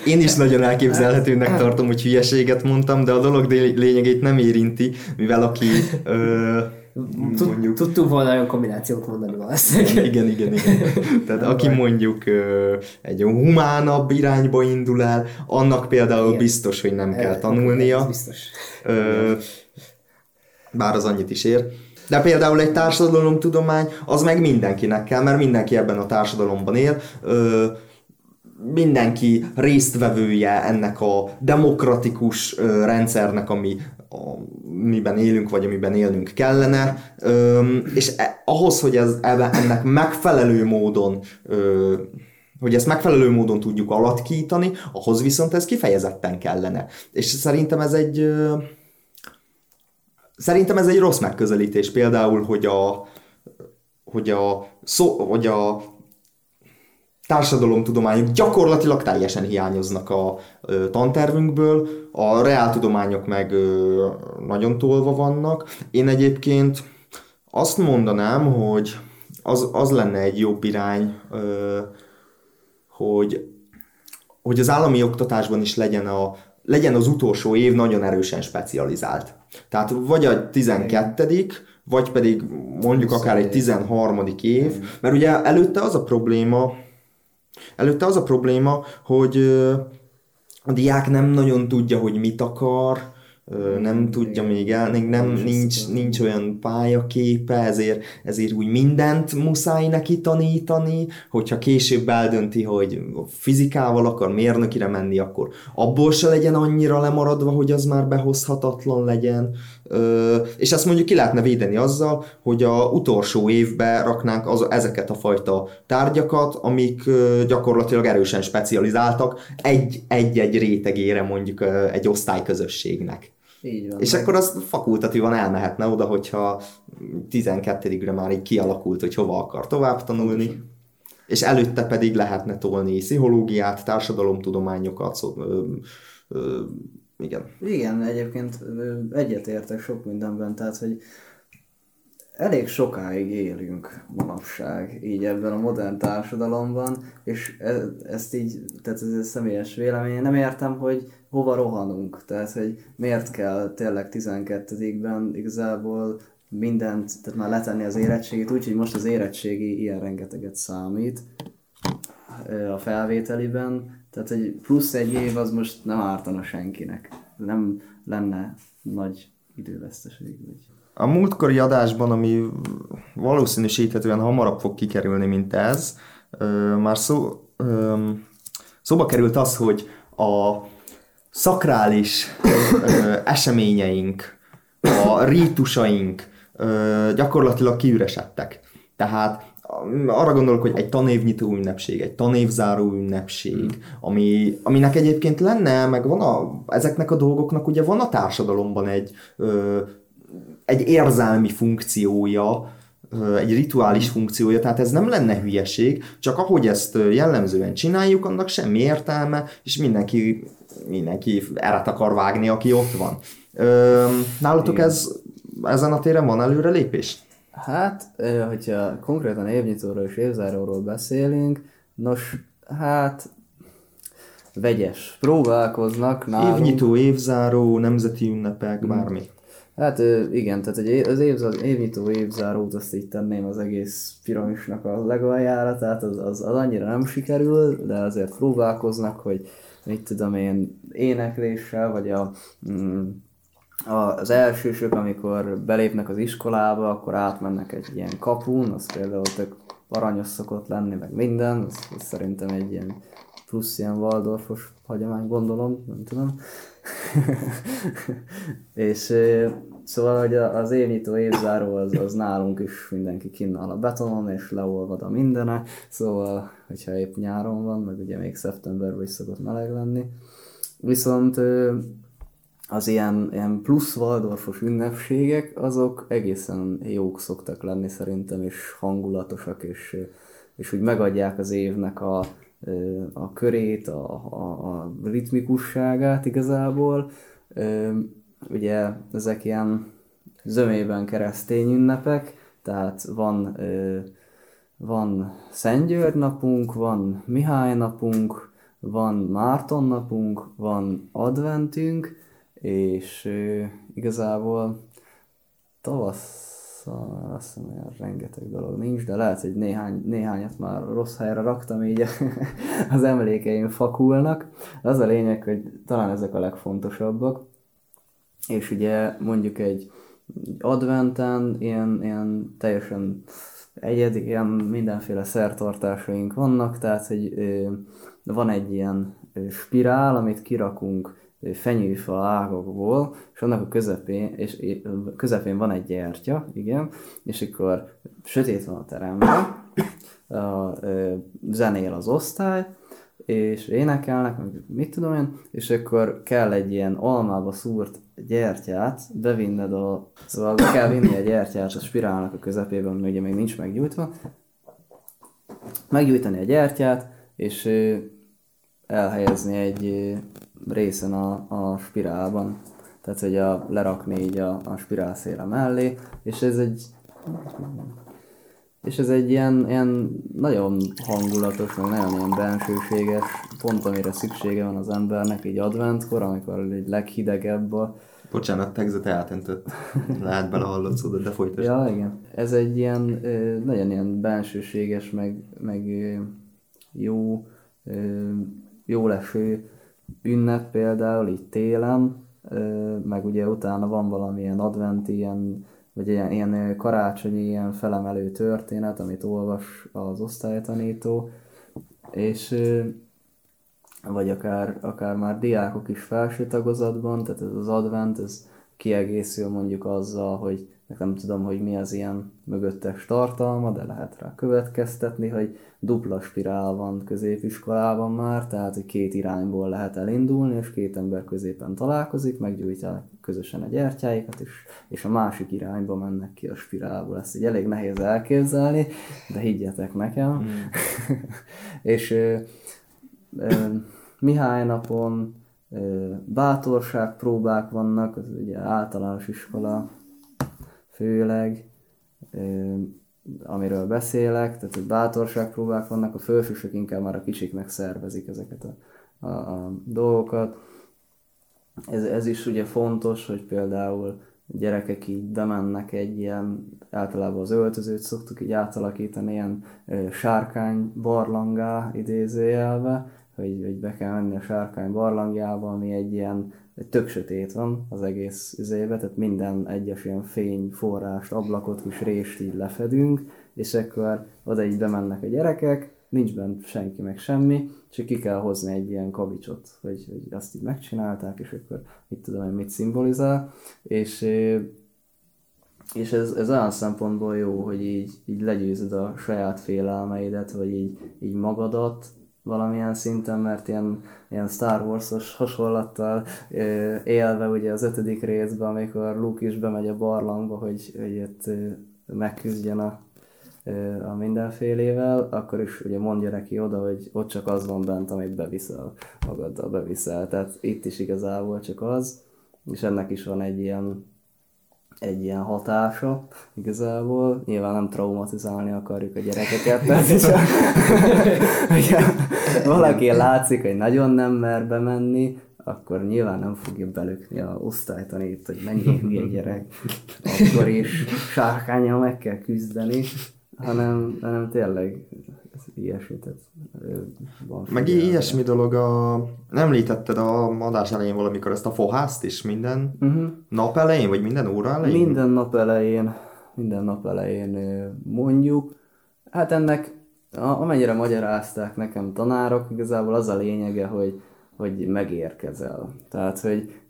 én is nagyon elképzelhetőnek tartom, hogy hülyeséget mondtam, de a dolog lényegét nem érinti, mivel aki ö, mondjuk Tudtunk volna olyan kombinációt mondani valószínűleg. igen, igen, igen. Tehát aki mondjuk ö, egy humánabb irányba indul el, annak például Igen. biztos, hogy nem kell Ez tanulnia, biztos. ö, bár az annyit is ér. De például egy társadalomtudomány, az meg mindenkinek kell, mert mindenki ebben a társadalomban él. Ö, mindenki résztvevője ennek a demokratikus ö, rendszernek, ami a, miben élünk, vagy amiben élnünk kellene, ö, és e, ahhoz, hogy ez, ebbe, ennek megfelelő módon ö, hogy ezt megfelelő módon tudjuk alatkítani, ahhoz viszont ez kifejezetten kellene. És szerintem ez egy ö, szerintem ez egy rossz megközelítés például, hogy a hogy a, szó, hogy a társadalomtudományok gyakorlatilag teljesen hiányoznak a ö, tantervünkből, a reáltudományok meg ö, nagyon tolva vannak. Én egyébként azt mondanám, hogy az, az lenne egy jobb irány, ö, hogy, hogy az állami oktatásban is legyen, a, legyen az utolsó év nagyon erősen specializált. Tehát vagy a 12 vagy pedig mondjuk akár egy 13. év, mert ugye előtte az a probléma, előtte az a probléma, hogy a diák nem nagyon tudja, hogy mit akar, nem tudja még el, még nem, nincs, nincs olyan pályaképe, ezért, ezért úgy mindent muszáj neki tanítani, hogyha később eldönti, hogy fizikával akar mérnökire menni, akkor abból se legyen annyira lemaradva, hogy az már behozhatatlan legyen. Ö, és ezt mondjuk ki lehetne védeni azzal, hogy a utolsó évbe raknánk az, ezeket a fajta tárgyakat, amik ö, gyakorlatilag erősen specializáltak egy- egy-egy rétegére mondjuk ö, egy osztályközösségnek. Így van. És akkor az fakultatívan elmehetne oda, hogyha 12-re már így kialakult, hogy hova akar tovább tanulni, és előtte pedig lehetne tolni pszichológiát, társadalomtudományokat, szó, ö, ö, igen. Igen, egyébként egyetértek sok mindenben, tehát hogy elég sokáig élünk manapság így ebben a modern társadalomban, és e- ezt így, tehát ez egy személyes vélemény, én nem értem, hogy hova rohanunk, tehát hogy miért kell tényleg 12-ben igazából mindent, tehát már letenni az érettségét, úgyhogy most az érettségi ilyen rengeteget számít a felvételiben, tehát egy plusz egy év az most nem ártana senkinek. Nem lenne nagy időveszteség. Vagy... A múltkori adásban, ami valószínűsíthetően hamarabb fog kikerülni, mint ez, már szó, szóba került az, hogy a szakrális ö, eseményeink, a rítusaink ö, gyakorlatilag kiüresedtek. Tehát arra gondolok, hogy egy tanévnyitó ünnepség, egy tanévzáró ünnepség, ami, aminek egyébként lenne, meg van a, ezeknek a dolgoknak ugye van a társadalomban egy, ö, egy érzelmi funkciója, ö, egy rituális funkciója, tehát ez nem lenne hülyeség, csak ahogy ezt jellemzően csináljuk, annak semmi értelme, és mindenki, mindenki eret akar vágni, aki ott van. Ö, nálatok ez, ezen a téren van előrelépés? Hát, hogyha konkrétan évnyitóról és évzáróról beszélünk, nos, hát vegyes. Próbálkoznak nálunk. Évnyitó, évzáró, nemzeti ünnepek, bármi. Hát igen, tehát egy az évzár, évnyitó évzárót azt így tenném az egész piramisnak a legaljára, tehát az, az, az annyira nem sikerül, de azért próbálkoznak, hogy mit tudom én, énekléssel, vagy mm, a, az elsősök, amikor belépnek az iskolába, akkor átmennek egy ilyen kapun, az például tök aranyos szokott lenni, meg minden, az, az szerintem egy ilyen plusz ilyen Waldorfos hagyomány, gondolom, nem tudom. és szóval, hogy az évnyitó évzáró az, az nálunk is mindenki kinnal a betonon, és leolvad a mindene, szóval, hogyha épp nyáron van, meg ugye még szeptemberben is szokott meleg lenni. Viszont az ilyen, ilyen plusz Waldorfos ünnepségek, azok egészen jók szoktak lenni szerintem, és hangulatosak, és, és úgy megadják az évnek a, a körét, a, a, a ritmikusságát igazából. Ugye ezek ilyen zömében keresztény ünnepek, tehát van, van Szent György napunk, van Mihály napunk, van Márton napunk, van adventünk, és igazából tavasszal azt hiszem, olyan rengeteg dolog nincs, de lehet, hogy néhány, néhányat már rossz helyre raktam, így az emlékeim fakulnak. Az a lényeg, hogy talán ezek a legfontosabbak. És ugye mondjuk egy adventen ilyen, ilyen teljesen egyedi, ilyen mindenféle szertartásaink vannak, tehát ö, van egy ilyen spirál, amit kirakunk fenyőfa ágakból, és annak a közepén, és közepén van egy gyertya, igen, és akkor sötét van a teremben, a, ö, zenél az osztály, és énekelnek, mit tudom én, és akkor kell egy ilyen almába szúrt gyertyát bevinned a... Szóval be kell vinni a gyertyát a spirálnak a közepében, ami ugye még nincs meggyújtva. Meggyújtani a gyertyát, és elhelyezni egy részen a, a spirálban. Tehát, hogy a, lerakni így a, a spirál széle mellé, és ez egy és ez egy ilyen, ilyen nagyon hangulatos, meg nagyon ilyen bensőséges, pont amire szüksége van az embernek így adventkor, amikor egy leghidegebb a... Bocsánat, Tegzet eltentett. Lehet bele hallatszódott, de folytasd. Ja, igen. Ez egy ilyen, nagyon ilyen bensőséges, meg, meg jó, jó leső ünnep például, így télen, meg ugye utána van valamilyen adventi, ilyen vagy ilyen, ilyen karácsonyi, ilyen felemelő történet, amit olvas az osztálytanító, és vagy akár, akár már diákok is felső tagozatban, tehát ez az advent, ez kiegészül mondjuk azzal, hogy nem tudom, hogy mi az ilyen mögöttes tartalma, de lehet rá következtetni, hogy dupla spirál van középiskolában már, tehát hogy két irányból lehet elindulni, és két ember középen találkozik, meggyújtják közösen a gyertyáikat, és, és a másik irányba mennek ki a spirálból. Ezt így elég nehéz elképzelni, de higgyetek nekem. Mm. és Mihály napon ö, bátorságpróbák vannak, az ugye általános iskola főleg, amiről beszélek, tehát hogy bátorságpróbák vannak, a fősősök inkább már a kicsiknek szervezik ezeket a, a, a dolgokat. Ez, ez is ugye fontos, hogy például gyerekek így bemennek egy ilyen, általában az öltözőt szoktuk így átalakítani ilyen ö, sárkány barlangá idézőjelbe, hogy, hogy be kell menni a sárkány barlangjába, ami egy ilyen tök sötét van az egész üzébe, tehát minden egyes ilyen fényforrást, ablakot, kis rést így lefedünk, és akkor oda így bemennek a gyerekek, nincs bent senki, meg semmi, csak ki kell hozni egy ilyen kavicsot, hogy, hogy azt így megcsinálták, és akkor mit tudom én, mit szimbolizál, és és ez, ez olyan szempontból jó, hogy így, így legyőzöd a saját félelmeidet, vagy így, így magadat valamilyen szinten, mert ilyen, ilyen Star Wars-os hasonlattal élve ugye az ötödik részben, amikor Luke is bemegy a barlangba, hogy, hogy itt megküzdjen a, a mindenfélével, akkor is ugye mondja neki oda, hogy ott csak az van bent, amit beviszel, magaddal beviszel. Tehát itt is igazából csak az, és ennek is van egy ilyen egy ilyen hatása igazából. Nyilván nem traumatizálni akarjuk a gyerekeket, tehát hogyha valaki látszik, hogy nagyon nem mer bemenni, akkor nyilván nem fogja belökni a osztálytanít, hogy mennyi hülye gyerek, akkor is sárkányjal meg kell küzdeni, hanem, hanem tényleg ilyesmi, tehát van Meg ilyesmi dolog, a... nem említetted a adás elején valamikor ezt a fohászt is minden uh-huh. nap elején, vagy minden óra elején? Minden nap elején, minden nap elején mondjuk. Hát ennek, amennyire magyarázták nekem tanárok, igazából az a lényege, hogy, hogy megérkezel. Tehát, hogy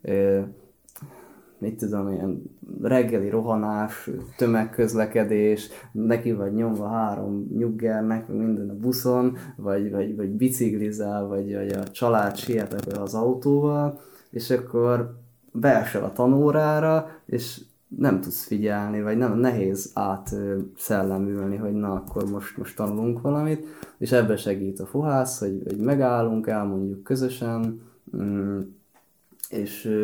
mit tudom, ilyen reggeli rohanás, tömegközlekedés, neki vagy nyomva három nyuggernek, minden a buszon, vagy, vagy, vagy biciklizál, vagy, vagy a család sietek az autóval, és akkor beesel a tanórára, és nem tudsz figyelni, vagy nem nehéz át szellemülni, hogy na, akkor most, most tanulunk valamit, és ebbe segít a fohász, hogy, hogy megállunk, elmondjuk közösen, mm, és,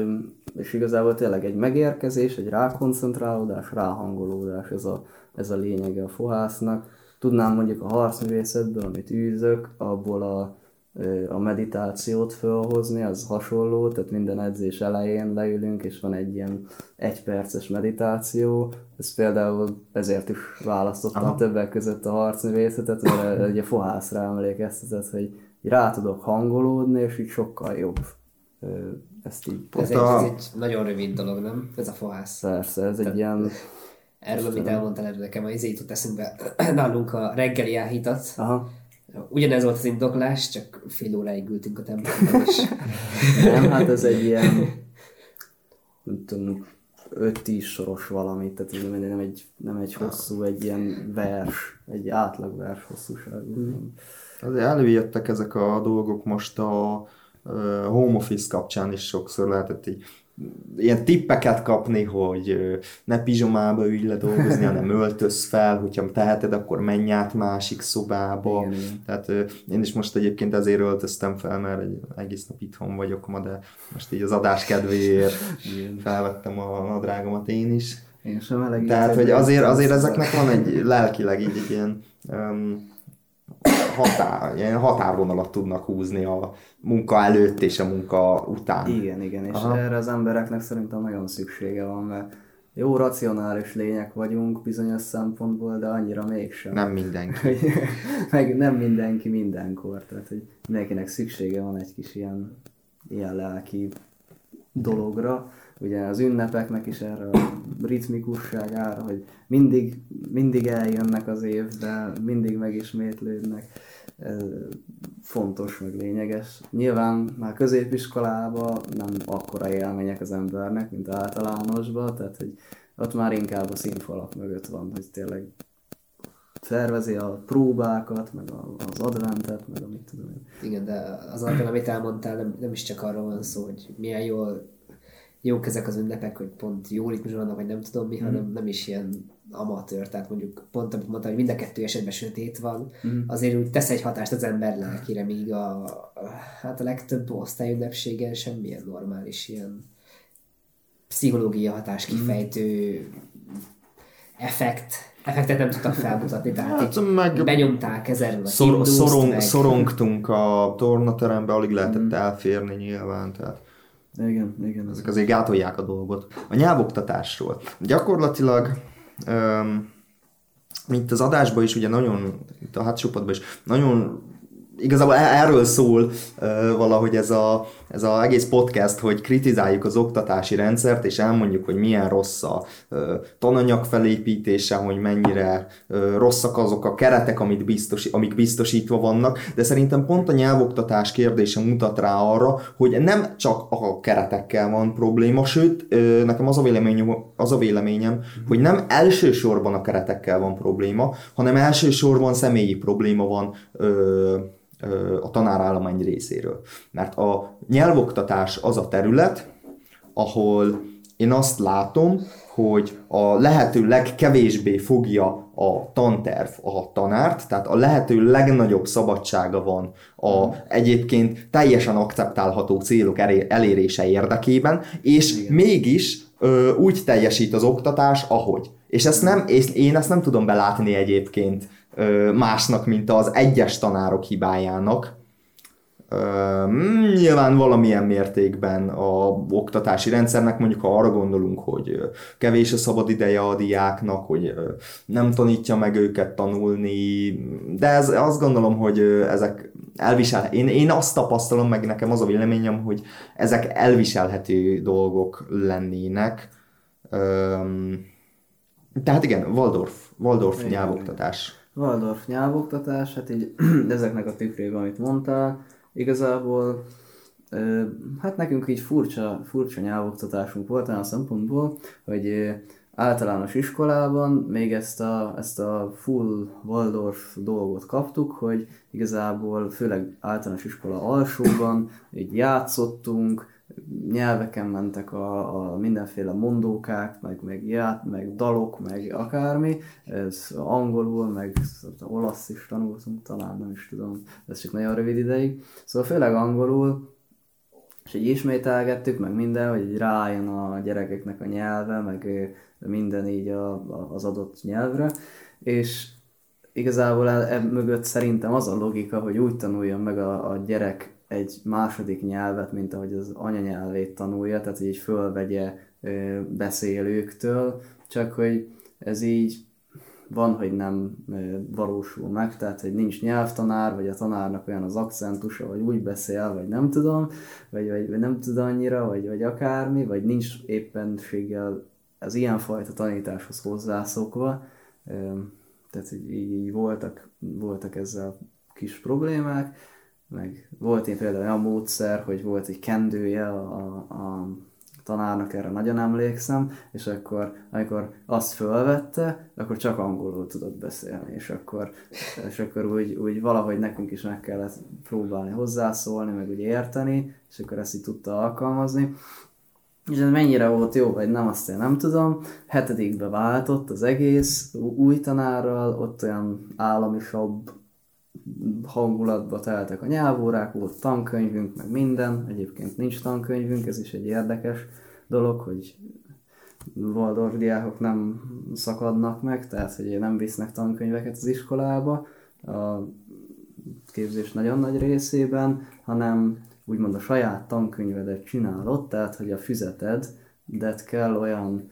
és igazából tényleg egy megérkezés, egy rákoncentrálódás, ráhangolódás, ez a, ez a lényege a fohásznak. Tudnám mondjuk a harcművészetből, amit űzök, abból a, a meditációt felhozni, az hasonló, tehát minden edzés elején leülünk, és van egy ilyen egyperces meditáció. Ez például ezért is választottam Aha. többek között a harcművészetet, mert ugye fohászra emlékeztetett, hogy rá tudok hangolódni, és így sokkal jobb ezt így... Ez, egy, a... ez egy nagyon rövid dolog, nem? Ez a fohász. Persze, ez Tehát, egy ilyen... Erről, amit elmondtál, erről nekem az izét jut eszünkbe nálunk a reggeli áhítat. Aha. Ugyanez volt az indoklás, csak fél óráig ültünk a templomban is. nem, hát ez egy ilyen, nem tudom, 5-10 soros valami, tehát ez nem egy, nem egy hosszú, egy ilyen vers, egy átlag vers hosszúságú. Hmm. Azért előjöttek ezek a dolgok most a home office kapcsán is sokszor lehetett így ilyen tippeket kapni, hogy ne pizsomába ülj le dolgozni, hanem öltöz fel, hogyha teheted, akkor menj át másik szobába. Igen, igen. Tehát én is most egyébként ezért öltöztem fel, mert egy egész nap itthon vagyok ma, de most így az adás kedvéért felvettem a nadrágomat én is. Én sem. Tehát, hogy azért, azért ezeknek van egy lelkileg így egy ilyen um, határ, ilyen határvonalat tudnak húzni a munka előtt és a munka után. Igen, igen, és Aha. erre az embereknek szerintem nagyon szüksége van, mert jó racionális lények vagyunk bizonyos szempontból, de annyira mégsem. Nem mindenki. Meg nem mindenki mindenkor, tehát hogy mindenkinek szüksége van egy kis ilyen, ilyen lelki dologra, ugye az ünnepeknek is erre a ritmikusságára, hogy mindig, mindig eljönnek az évbe, mindig megismétlődnek. Ez fontos, meg lényeges. Nyilván már középiskolában nem akkora élmények az embernek, mint általánosban, tehát hogy ott már inkább a színfalak mögött van, hogy tényleg szervezi a próbákat, meg az adventet, meg amit tudom én. Igen, de az alapján, amit elmondtál, nem, nem is csak arról van szó, hogy milyen jól jók ezek az ünnepek, hogy pont jó ritmus vannak, vagy nem tudom mi, mm. hanem nem is ilyen amatőr, tehát mondjuk pont amit mondtam, hogy mind a kettő esetben sötét van, mm. azért úgy tesz egy hatást az ember lelkére, míg a, hát a legtöbb osztályünnepségen semmilyen normális ilyen pszichológia hatás kifejtő mm. effekt, effektet nem tudtak felmutatni, tehát hát, így meg benyomták ezerről a szor, szorong, meg... Szorongtunk a tornaterembe, alig lehetett mm. elférni nyilván, tehát igen, igen. Ezek azért gátolják a dolgot. A nyelvoktatásról. Gyakorlatilag, um, mint az adásban is, ugye nagyon, itt a hátcsopatban is, nagyon igazából e- erről szól valahogy ez a, ez a egész podcast, hogy kritizáljuk az oktatási rendszert, és elmondjuk, hogy milyen rossz a tananyag felépítése, hogy mennyire rosszak azok a keretek, amit biztos, amik biztosítva vannak, de szerintem pont a nyelvoktatás kérdése mutat rá arra, hogy nem csak a keretekkel van probléma, sőt, nekem az a véleményem, az a véleményem hogy nem elsősorban a keretekkel van probléma, hanem elsősorban személyi probléma van a tanárállomány részéről. Mert a nyelvoktatás az a terület, ahol én azt látom, hogy a lehető legkevésbé fogja a tanterv a tanárt, tehát a lehető legnagyobb szabadsága van a egyébként teljesen akceptálható célok elérése érdekében, és Igen. mégis ö, úgy teljesít az oktatás, ahogy. És ezt nem, és én ezt nem tudom belátni egyébként másnak, mint az egyes tanárok hibájának. Nyilván valamilyen mértékben a oktatási rendszernek, mondjuk ha arra gondolunk, hogy kevés a szabad ideje a diáknak, hogy nem tanítja meg őket tanulni, de ez, azt gondolom, hogy ezek elvisel, én, én azt tapasztalom, meg nekem az a véleményem, hogy ezek elviselhető dolgok lennének. Tehát igen, Waldorf, Waldorf nyelvoktatás. Waldorf nyelvoktatás, hát így ezeknek a tükrében, amit mondtál, igazából hát nekünk így furcsa, furcsa nyelvoktatásunk volt olyan szempontból, hogy általános iskolában még ezt a, ezt a full Waldorf dolgot kaptuk, hogy igazából főleg általános iskola alsóban így játszottunk, nyelveken mentek a, a mindenféle mondókák, meg, meg, ját, meg dalok, meg akármi, ez angolul, meg olasz is tanultunk, talán nem is tudom, ez csak nagyon rövid ideig. Szóval főleg angolul, és így ismételgettük, meg minden, hogy így rájön a gyerekeknek a nyelve, meg minden így a, a, az adott nyelvre, és igazából e mögött szerintem az a logika, hogy úgy tanuljon meg a, a gyerek egy második nyelvet, mint ahogy az anyanyelvét tanulja, tehát így fölvegye ö, beszélőktől, csak hogy ez így van, hogy nem ö, valósul meg, tehát hogy nincs nyelvtanár, vagy a tanárnak olyan az akcentusa, vagy úgy beszél, vagy nem tudom, vagy, vagy, vagy nem tud annyira, vagy, vagy akármi, vagy nincs éppenséggel az ilyenfajta tanításhoz hozzászokva, ö, tehát így, így voltak, voltak ezzel kis problémák, meg volt én például olyan módszer, hogy volt egy kendője a, a, tanárnak, erre nagyon emlékszem, és akkor, amikor azt fölvette, akkor csak angolul tudott beszélni, és akkor, és akkor úgy, úgy valahogy nekünk is meg kellett próbálni hozzászólni, meg úgy érteni, és akkor ezt így tudta alkalmazni. És ez mennyire volt jó, vagy nem, azt én nem tudom. Hetedikbe váltott az egész, új tanárral, ott olyan államisabb hangulatba teltek a nyelvórák, volt tankönyvünk, meg minden. Egyébként nincs tankönyvünk, ez is egy érdekes dolog, hogy Waldorf diákok nem szakadnak meg, tehát hogy nem visznek tankönyveket az iskolába a képzés nagyon nagy részében, hanem úgymond a saját tankönyvedet csinálod, tehát hogy a füzeted, de kell olyan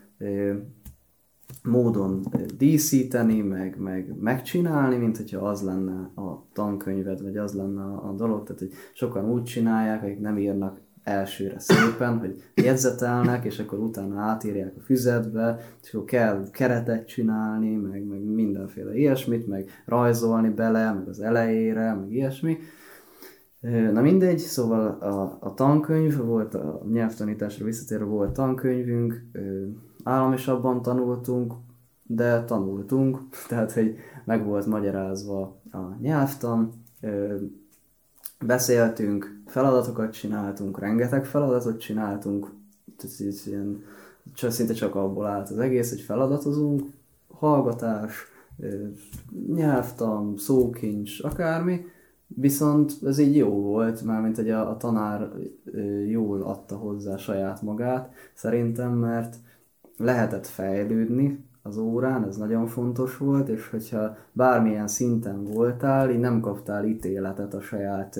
módon díszíteni, meg, meg megcsinálni, mint hogyha az lenne a tankönyved, vagy az lenne a, dolog. Tehát, hogy sokan úgy csinálják, akik nem írnak elsőre szépen, hogy jegyzetelnek, és akkor utána átírják a füzetbe, és akkor kell keretet csinálni, meg, meg mindenféle ilyesmit, meg rajzolni bele, meg az elejére, meg ilyesmi. Na mindegy, szóval a, a tankönyv volt, a nyelvtanításra visszatérve volt tankönyvünk, államisabban tanultunk, de tanultunk, tehát hogy meg volt magyarázva a nyelvtan, beszéltünk, feladatokat csináltunk, rengeteg feladatot csináltunk, csak, szinte csak abból állt az egész, hogy feladatozunk, hallgatás, nyelvtan, szókincs, akármi, viszont ez így jó volt, mármint hogy a, a tanár jól adta hozzá saját magát, szerintem, mert lehetett fejlődni az órán, ez nagyon fontos volt, és hogyha bármilyen szinten voltál, így nem kaptál ítéletet a saját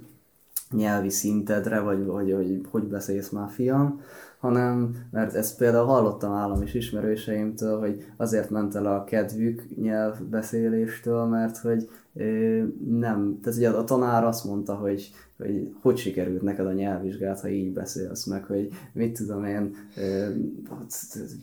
nyelvi szintedre, vagy, vagy hogy hogy beszélsz már fiam, hanem, mert ezt például hallottam állam is ismerőseimtől, hogy azért ment el a kedvük nyelvbeszéléstől, mert hogy nem, tehát ugye a tanár azt mondta, hogy hogy hogy sikerült neked a nyelvvizsgát, ha így beszélsz, meg hogy mit tudom én,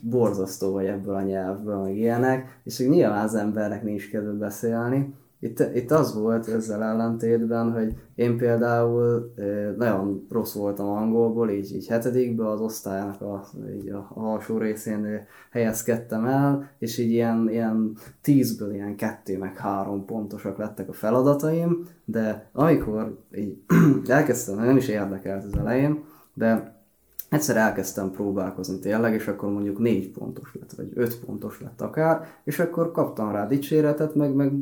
borzasztó vagy ebből a nyelvből, meg ilyenek, és nyilván az embernek nincs kedve beszélni, itt, itt az volt ezzel ellentétben, hogy én például nagyon rossz voltam angolból, így, így hetedikben az osztálynak a, így a, a alsó részén helyezkedtem el, és így ilyen, ilyen tízből ilyen kettő meg három pontosak lettek a feladataim, de amikor így elkezdtem, nem is érdekelt az elején, de egyszer elkezdtem próbálkozni tényleg, és akkor mondjuk négy pontos lett, vagy öt pontos lett akár, és akkor kaptam rá dicséretet, meg, meg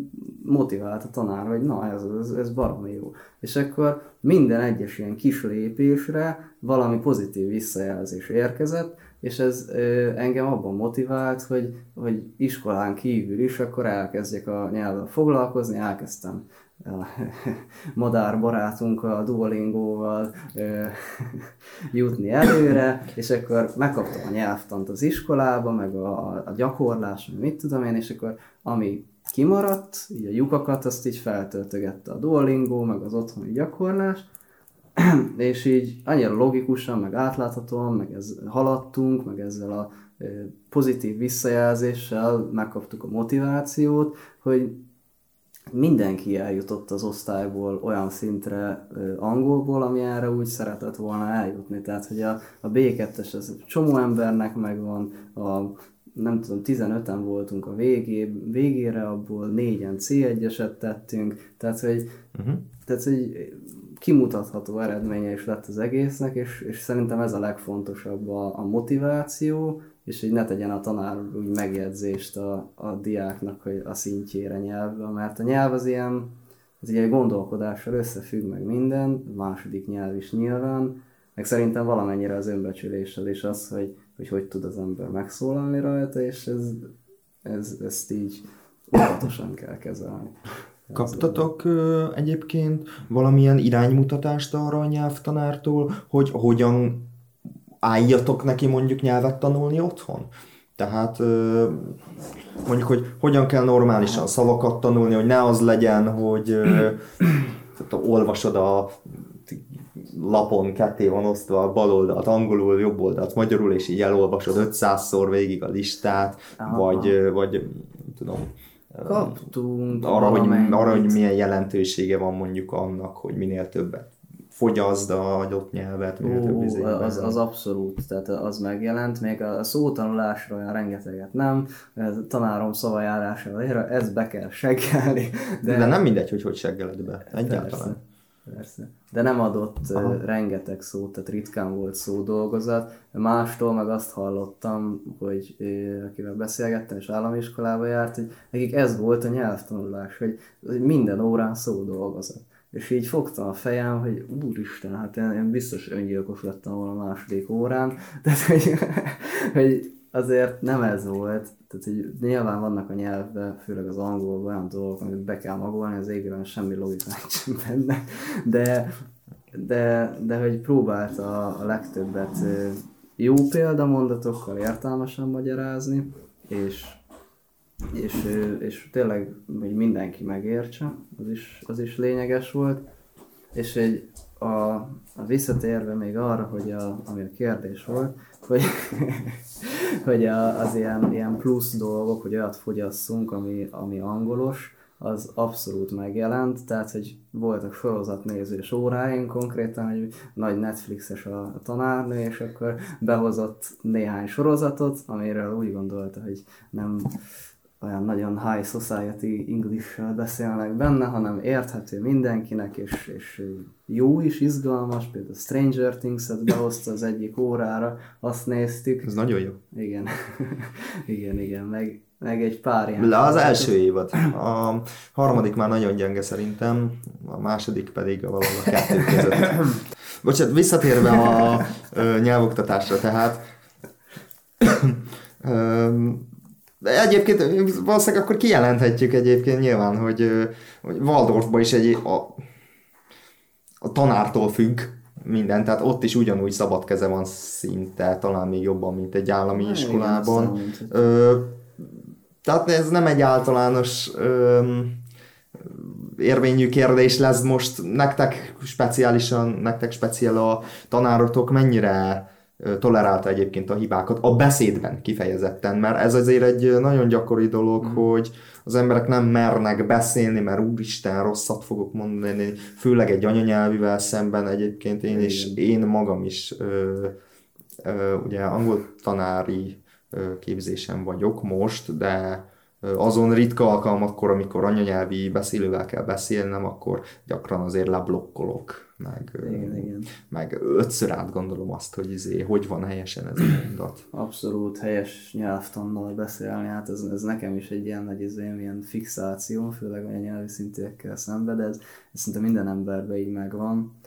motivált a tanár, hogy na, ez, ez, ez baromi jó. És akkor minden egyes ilyen kis lépésre valami pozitív visszajelzés érkezett, és ez ö, engem abban motivált, hogy, hogy iskolán kívül is akkor elkezdjek a nyelvvel foglalkozni, elkezdtem madár barátunk a Duolingóval jutni előre, és akkor megkaptam a nyelvtant az iskolába, meg a, a gyakorlás, mit tudom én, és akkor ami kimaradt, így a lyukakat, azt így feltöltögette a Duolingo, meg az otthoni gyakorlás, és így annyira logikusan, meg átláthatóan, meg ez haladtunk, meg ezzel a pozitív visszajelzéssel megkaptuk a motivációt, hogy mindenki eljutott az osztályból olyan szintre angolból, ami erre úgy szeretett volna eljutni. Tehát, hogy a, a B2-es az csomó embernek megvan, a nem tudom, 15-en voltunk a végé, végére, abból négyen C1-eset tettünk, tehát hogy, uh-huh. tehát, hogy kimutatható eredménye is lett az egésznek, és, és szerintem ez a legfontosabb a, a motiváció, és hogy ne tegyen a tanár úgy megjegyzést a, a diáknak, hogy a szintjére nyelvben, mert a nyelv az ilyen, ez egy gondolkodással összefügg meg minden, második nyelv is nyilván, meg szerintem valamennyire az önbecsüléssel is az, hogy hogy hogy tud az ember megszólalni rajta, és ez, ez, ezt így óvatosan kell kezelni. Kaptatok ö, egyébként valamilyen iránymutatást arra a nyelvtanártól, hogy hogyan álljatok neki mondjuk nyelvet tanulni otthon? Tehát mondjuk, hogy hogyan kell normálisan szavakat tanulni, hogy ne az legyen, hogy tehát olvasod a lapon ketté van osztva a bal oldalt angolul, jobb oldalt magyarul, és így elolvasod 500-szor végig a listát, Aha. vagy, vagy tudom, Kaptunk arra hogy, arra, hogy milyen jelentősége van mondjuk annak, hogy minél többet fogyaszd a adott nyelvet, több izé az, az abszolút, tehát az megjelent, még a szótanulásra olyan rengeteget nem, tanárom szavajárásával ezt be kell seggelni. De, de nem mindegy, hogy hogy seggeled be, egyáltalán. Persze. Persze. De nem adott Aha. rengeteg szót, tehát ritkán volt szó dolgozat. Mástól meg azt hallottam, hogy akivel beszélgettem, és államiskolába járt, hogy nekik ez volt a nyelvtanulás, hogy, hogy minden órán szó dolgozat. És így fogtam a fejem, hogy úristen, hát én, én biztos öngyilkos lettem volna a második órán, tehát hogy, hogy azért nem ez volt, tehát hogy nyilván vannak a nyelvben, főleg az angolban olyan dolgok, amit be kell magolni, az égben semmi logika nincs benne, de, de, de hogy próbált a, a legtöbbet jó példamondatokkal értelmesen magyarázni, és, és, és tényleg hogy mindenki megértse, az is, az is lényeges volt, és egy, a, a visszatérve még arra, hogy a, ami a kérdés volt, hogy, hogy a, az ilyen, ilyen plusz dolgok, hogy olyat fogyasszunk, ami, ami angolos, az abszolút megjelent, tehát hogy voltak sorozatnézős óráink konkrétan, hogy nagy Netflixes a tanárnő, és akkor behozott néhány sorozatot, amiről úgy gondolta, hogy nem olyan nagyon high society english beszélnek benne, hanem érthető mindenkinek, és, és jó is, izgalmas, például Stranger Things-et behozta az egyik órára, azt néztük. Ez nagyon jó. Igen, igen, igen, meg, meg egy pár ilyen. Le az első évad. A harmadik már nagyon gyenge szerintem, a második pedig valahol a kettő között. Bocsánat, visszatérve a, a nyelvoktatásra, tehát de egyébként valószínűleg akkor kijelenthetjük egyébként nyilván, hogy, hogy Waldorfban is egy a, a tanártól függ minden, tehát ott is ugyanúgy szabad keze van szinte, talán még jobban, mint egy állami Hát, igen, iskolában. mondhatjuk. Ö, tehát ez nem egy általános ö, érvényű kérdés lesz most nektek speciálisan, nektek speciál a tanárotok mennyire tolerálta egyébként a hibákat a beszédben kifejezetten, mert ez azért egy nagyon gyakori dolog, mm. hogy az emberek nem mernek beszélni, mert úristen, rosszat fogok mondani, főleg egy anyanyelvivel szemben egyébként én is, én magam is ö, ö, ugye angol tanári képzésen vagyok most, de azon ritka alkalmakkor, amikor anyanyelvi beszélővel kell beszélnem, akkor gyakran azért leblokkolok, meg, Igen, igen. meg ötször átgondolom azt, hogy izé, hogy van helyesen ez a mondat. Abszolút helyes nyelvtannal beszélni, hát ez, ez nekem is egy ilyen nagy izé, ilyen fixáció, főleg olyan nyelvi szintiekkel szemben, de ez, ez szinte minden emberben így megvan.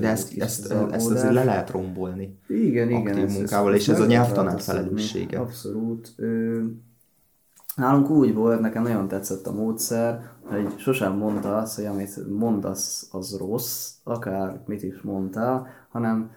De ezt, ezt, zalódás. ezt azért le lehet rombolni. Igen, igen. aktív ezt- munkával, ezt és ez a meg nyelvtanár felelőssége. Abszolút. Ö, nálunk úgy volt, nekem nagyon tetszett a módszer, hogy sosem mondta azt, hogy amit mondasz, az rossz, akár mit is mondtál, hanem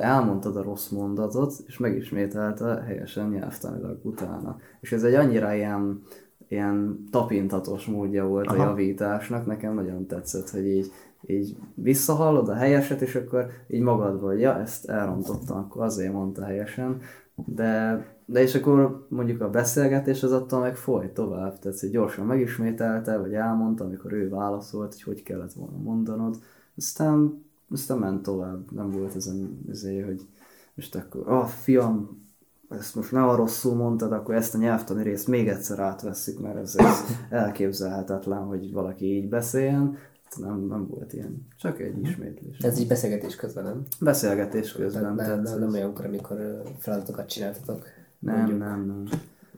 elmondtad a rossz mondatot, és megismételte helyesen nyelvtanilag utána. És ez egy annyira ilyen, ilyen tapintatos módja volt Aha. a javításnak, nekem nagyon tetszett, hogy így, így visszahallod a helyeset, és akkor így magadból, hogy ja, ezt elrontottam, akkor azért mondta helyesen, de, de és akkor mondjuk a beszélgetés az attól meg folyt tovább, tehát hogy gyorsan megismételte, vagy elmondta, amikor ő válaszolt, hogy hogy kellett volna mondanod, aztán, aztán ment tovább, nem volt ezen ezért, hogy most akkor, ah, fiam, ezt most ne rosszul mondtad, akkor ezt a nyelvtani részt még egyszer átveszik, mert ez, ez elképzelhetetlen, hogy valaki így beszéljen. Nem, nem volt ilyen, csak egy ismétlés. Ez így beszélgetés közben, nem? Beszélgetés közben. Nem, nem, nem, nem olyankor, amikor feladatokat csináltatok. Nem, mondjuk. nem, nem.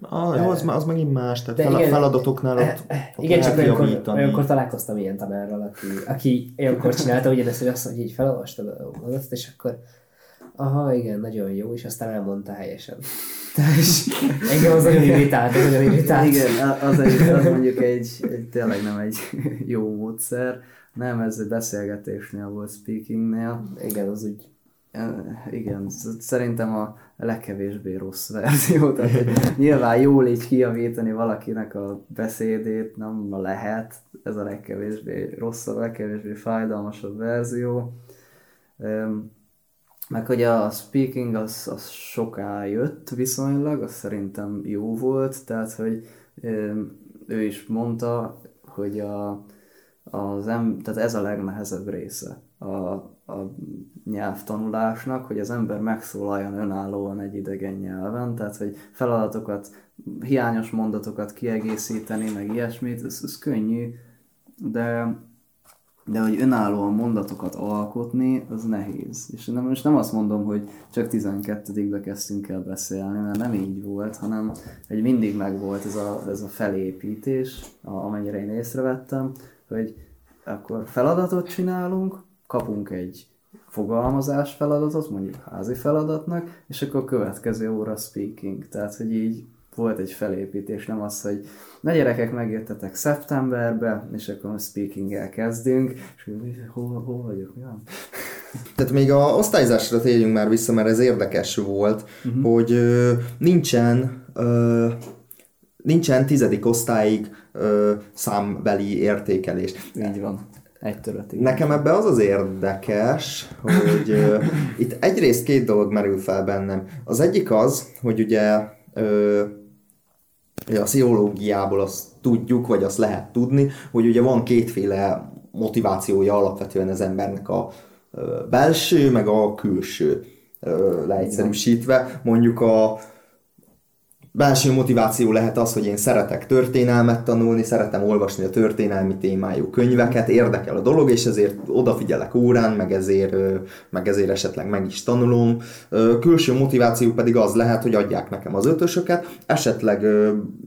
Ah, jó, az, az megint más, tehát fel, igen, feladatoknál ott, ott Igen, csak olyankor, olyankor találkoztam ilyen tanárral, aki, aki olyankor csinálta ugyanezt, hogy azt, hogy így felolvastad a mondatot, és akkor aha, igen, nagyon jó, és aztán elmondta helyesen. És engem az nagyon irritált, az nagyon irritált. Igen, az, egy, az mondjuk egy, egy, tényleg nem egy jó módszer. Nem, ez egy beszélgetésnél volt, speakingnél. Igen, az úgy Eh, Igen, sz- szerintem a legkevésbé rossz verzió. Tehát, nyilván jól így kijavítani valakinek a beszédét nem lehet. Ez a legkevésbé rossz, a legkevésbé fájdalmasabb verzió. Meg hogy a speaking az, az soká jött viszonylag, az szerintem jó volt, tehát hogy ő is mondta, hogy a, az em, tehát ez a legnehezebb része a, a nyelvtanulásnak, hogy az ember megszólaljon önállóan egy idegen nyelven, tehát hogy feladatokat, hiányos mondatokat kiegészíteni, meg ilyesmit, ez, ez könnyű, de de hogy önállóan mondatokat alkotni, az nehéz. És nem, most nem azt mondom, hogy csak 12-be kezdtünk el beszélni, mert nem így volt, hanem hogy mindig megvolt ez a, ez a felépítés, amennyire én észrevettem, hogy akkor feladatot csinálunk, kapunk egy fogalmazás feladatot, mondjuk házi feladatnak, és akkor a következő óra speaking. Tehát, hogy így volt egy felépítés, nem az, hogy na gyerekek, megjöttetek szeptemberbe, és akkor speaking-el kezdünk, és hogy hol, hol vagyok, mi van? Tehát még a osztályzásra térjünk már vissza, mert ez érdekes volt, uh-huh. hogy ö, nincsen ö, nincsen tizedik osztályig ö, számbeli értékelés. Így van. Egy törötig. Nekem ebbe az az érdekes, hogy ö, itt egyrészt két dolog merül fel bennem. Az egyik az, hogy ugye ugye a pszichológiából azt tudjuk, vagy azt lehet tudni, hogy ugye van kétféle motivációja alapvetően az embernek a ö, belső, meg a külső ö, leegyszerűsítve. Mondjuk a belső motiváció lehet az, hogy én szeretek történelmet tanulni, szeretem olvasni a történelmi témájú könyveket, érdekel a dolog, és ezért odafigyelek órán, meg ezért, meg ezért esetleg meg is tanulom. Külső motiváció pedig az lehet, hogy adják nekem az ötösöket, esetleg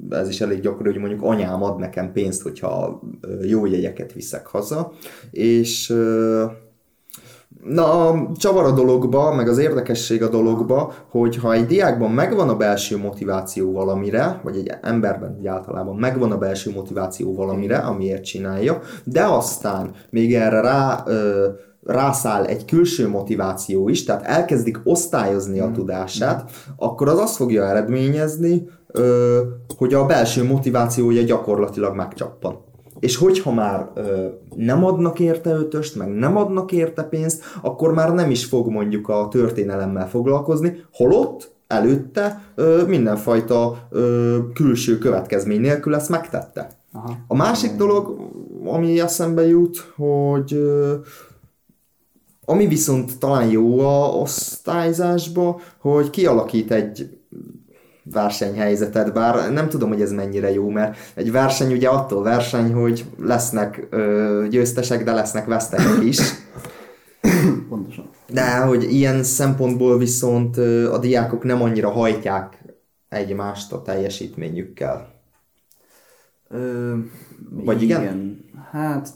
ez is elég gyakori, hogy mondjuk anyám ad nekem pénzt, hogyha jó jegyeket viszek haza, és Na, a csavar a dologba, meg az érdekesség a dologba, hogy ha egy diákban megvan a belső motiváció valamire, vagy egy emberben úgy általában megvan a belső motiváció valamire, amiért csinálja, de aztán még erre rá ö, rászáll egy külső motiváció is, tehát elkezdik osztályozni a tudását, akkor az azt fogja eredményezni, hogy a belső motivációja gyakorlatilag megcsappan. És hogyha már ö, nem adnak érte ötöst, meg nem adnak érte pénzt, akkor már nem is fog mondjuk a történelemmel foglalkozni, holott előtte ö, mindenfajta ö, külső következmény nélkül ezt megtette. Aha. A másik dolog, ami eszembe jut, hogy ö, ami viszont talán jó a osztályzásba, hogy kialakít egy versenyhelyzetet, bár nem tudom, hogy ez mennyire jó, mert egy verseny ugye attól verseny, hogy lesznek ö, győztesek, de lesznek vesztesek is. Pontosan. De hogy ilyen szempontból viszont ö, a diákok nem annyira hajtják egymást a teljesítményükkel. Ö, Vagy igen? Hát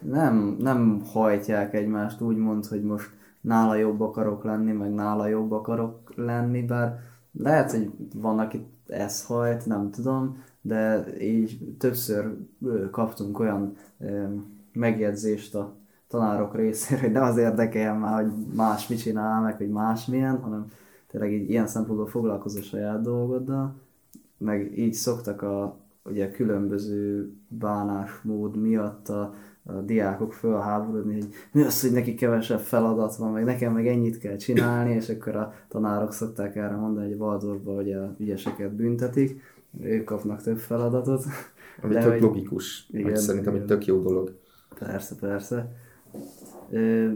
nem, nem hajtják egymást úgymond, hogy most nála jobb akarok lenni, meg nála jobb akarok lenni, bár lehet, hogy van, akit ez hajt, nem tudom, de így többször kaptunk olyan megjegyzést a tanárok részéről, hogy nem az érdekeljen már, hogy más mit csinál, meg hogy más milyen, hanem tényleg így ilyen szempontból foglalkozó saját dolgoddal, meg így szoktak a ugye különböző bánásmód miatt a, a diákok fölháborodni, hogy mi az, hogy neki kevesebb feladat van, meg nekem meg ennyit kell csinálni, és akkor a tanárok szokták erre mondani, hogy Waldorfban hogy a ügyeseket büntetik, ők kapnak több feladatot. Ami De tök hogy- logikus, igen, meg szerintem egy tök jó dolog. Persze, persze. Ö,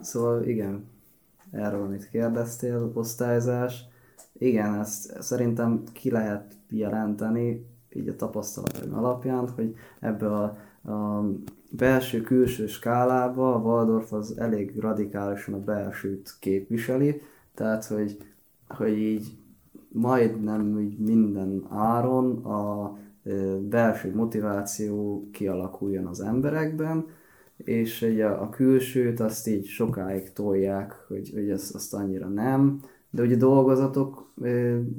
szóval igen, erről, amit kérdeztél, osztályzás. Igen, ezt szerintem ki lehet jelenteni, így a tapasztalataim alapján, hogy ebbe a, a belső-külső skálába a Waldorf az elég radikálisan a belsőt képviseli, tehát hogy, hogy így majdnem így minden áron a belső motiváció kialakuljon az emberekben, és ugye a, külsőt azt így sokáig tolják, hogy, hogy azt, azt annyira nem, de ugye dolgozatok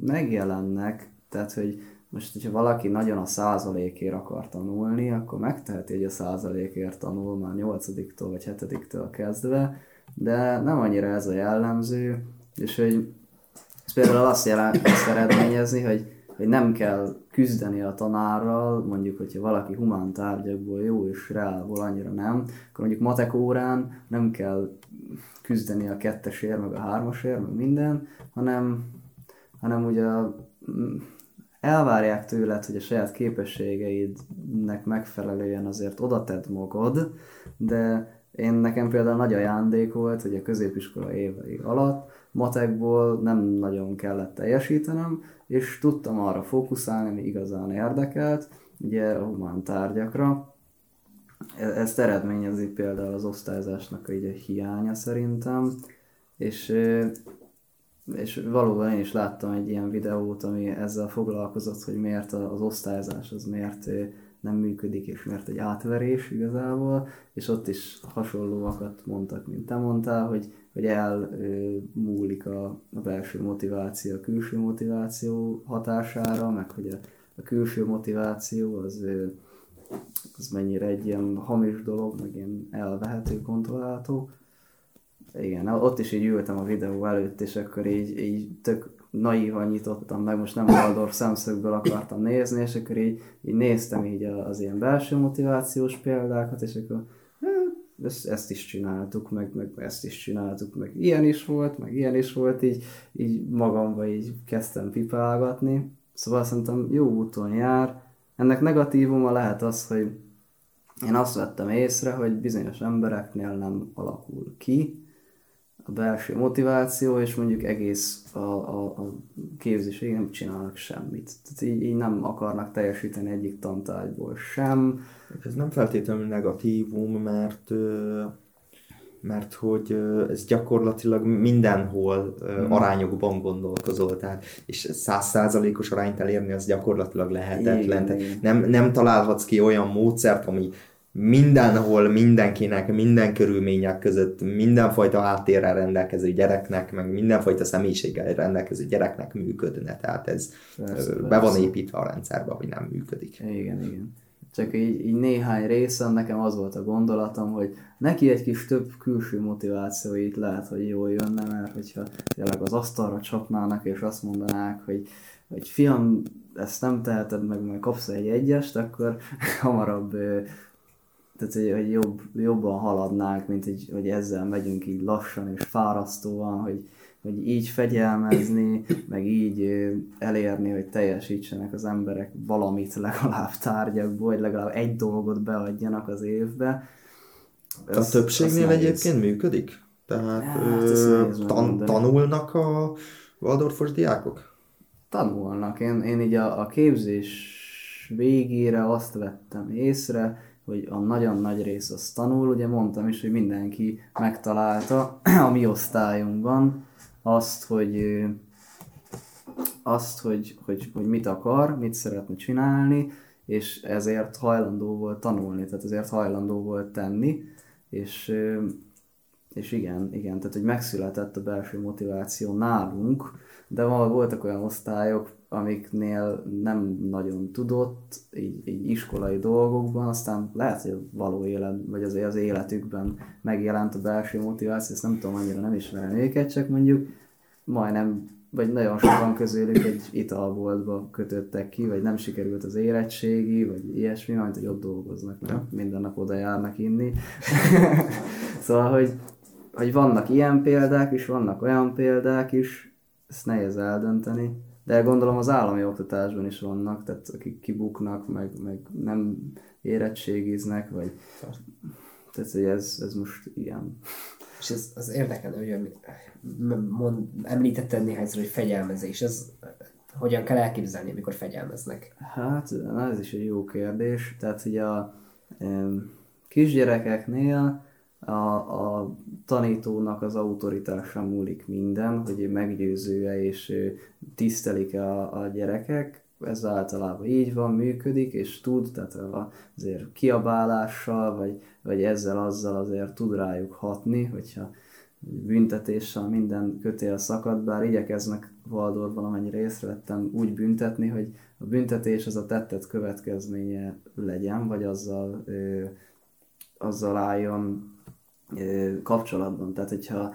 megjelennek, tehát hogy most, hogyha valaki nagyon a százalékért akar tanulni, akkor megteheti, hogy a százalékért tanul már nyolcadiktól vagy hetediktől kezdve, de nem annyira ez a jellemző, és hogy ez például azt, jelent, azt eredményezni, hogy, hogy nem kell küzdeni a tanárral, mondjuk, hogyha valaki humán tárgyakból jó és reálból annyira nem, akkor mondjuk matek órán nem kell küzdeni a kettesért, meg a hármasért, meg minden, hanem, hanem ugye elvárják tőled, hogy a saját képességeidnek megfelelően azért oda tedd magad, de én nekem például nagy ajándék volt, hogy a középiskola évei alatt matekból nem nagyon kellett teljesítenem, és tudtam arra fókuszálni, ami igazán érdekelt, ugye a humán tárgyakra. E- Ezt eredményezi például az osztályzásnak a hiánya szerintem, és, és valóban én is láttam egy ilyen videót, ami ezzel foglalkozott, hogy miért az osztályzás az miért nem működik, és miért egy átverés igazából, és ott is hasonlóakat mondtak, mint te mondtál, hogy, hogy elmúlik a, a belső motiváció a külső motiváció hatására, meg hogy a, a külső motiváció az, az mennyire egy ilyen hamis dolog, meg ilyen elvehető, kontrollálható. Igen, ott is így ültem a videó előtt, és akkor így, így tök naívan nyitottam meg, most nem Waldorf szemszögből akartam nézni, és akkor így, így néztem így az ilyen belső motivációs példákat, és akkor hát, ezt, ezt is csináltuk, meg, meg ezt is csináltuk, meg ilyen is volt, meg ilyen is volt, így, így magamba így kezdtem pipálgatni. Szóval szerintem jó úton jár. Ennek negatívuma lehet az, hogy én azt vettem észre, hogy bizonyos embereknél nem alakul ki a belső motiváció, és mondjuk egész a, a, a képzésig nem csinálnak semmit. Tehát így, így nem akarnak teljesíteni egyik tantárgyból sem. Ez nem feltétlenül negatívum, mert mert hogy ez gyakorlatilag mindenhol ö, arányokban gondolkozol, tehát és százszázalékos arányt elérni az gyakorlatilag lehetetlen. Igen, igen. nem, nem találhatsz ki olyan módszert, ami mindenhol, mindenkinek, minden körülmények között, mindenfajta háttérrel rendelkező gyereknek, meg mindenfajta személyiséggel rendelkező gyereknek működne. Tehát ez Persze, be persze. van építve a rendszerbe, hogy nem működik. Igen, igen. csak így, így néhány részen nekem az volt a gondolatom, hogy neki egy kis több külső motiváció itt lehet, hogy jól jönne, mert hogyha tényleg az asztalra csapnának, és azt mondanák, hogy, hogy fiam, ezt nem teheted meg, mert kapsz egy egyest, akkor hamarabb tehát, hogy, hogy jobb, jobban haladnánk, mint hogy, hogy ezzel megyünk így lassan és fárasztóan, hogy, hogy így fegyelmezni, meg így elérni, hogy teljesítsenek az emberek valamit legalább tárgyakból, vagy legalább egy dolgot beadjanak az évbe. Ez, a többségnél egyébként működik? Tehát hát, ö, tan- tanulnak a Waldorfos diákok? Tanulnak. Én, én így a, a képzés végére azt vettem észre, hogy a nagyon nagy rész az tanul, ugye mondtam is, hogy mindenki megtalálta a mi osztályunkban azt, hogy azt, hogy, hogy, hogy mit akar, mit szeretne csinálni, és ezért hajlandó volt tanulni, tehát ezért hajlandó volt tenni, és, és igen, igen, tehát hogy megszületett a belső motiváció nálunk, de voltak olyan osztályok, amiknél nem nagyon tudott, így, így iskolai dolgokban, aztán lehet, hogy a való élet, vagy azért az életükben megjelent a belső motiváció, ezt nem tudom, annyira nem ismerem őket, csak mondjuk majdnem, vagy nagyon sokan közülük egy italboltba kötöttek ki, vagy nem sikerült az érettségi, vagy ilyesmi, majd hogy ott dolgoznak, mert minden nap oda járnak inni. szóval, hogy, hogy vannak ilyen példák is, vannak olyan példák is, ezt nehéz eldönteni de gondolom az állami oktatásban is vannak, tehát akik kibuknak, meg, meg nem érettségiznek, vagy tehát hogy ez, ez most ilyen. És ez az érdekel, hogy mond, említetted néhányszor, hogy fegyelmezés, ez hogyan kell elképzelni, amikor fegyelmeznek? Hát, ez is egy jó kérdés. Tehát, hogy a kisgyerekeknél a, a tanítónak az autoritása múlik minden, hogy meggyőzője és tisztelik a, a gyerekek, ez általában így van, működik, és tud, tehát azért kiabálással, vagy, vagy ezzel, azzal azért tud rájuk hatni, hogyha büntetéssel minden kötél szakad, bár igyekeznek Valdorban, amennyire észrevettem, úgy büntetni, hogy a büntetés az a tettet következménye legyen, vagy azzal, ö, azzal álljon kapcsolatban. Tehát, hogyha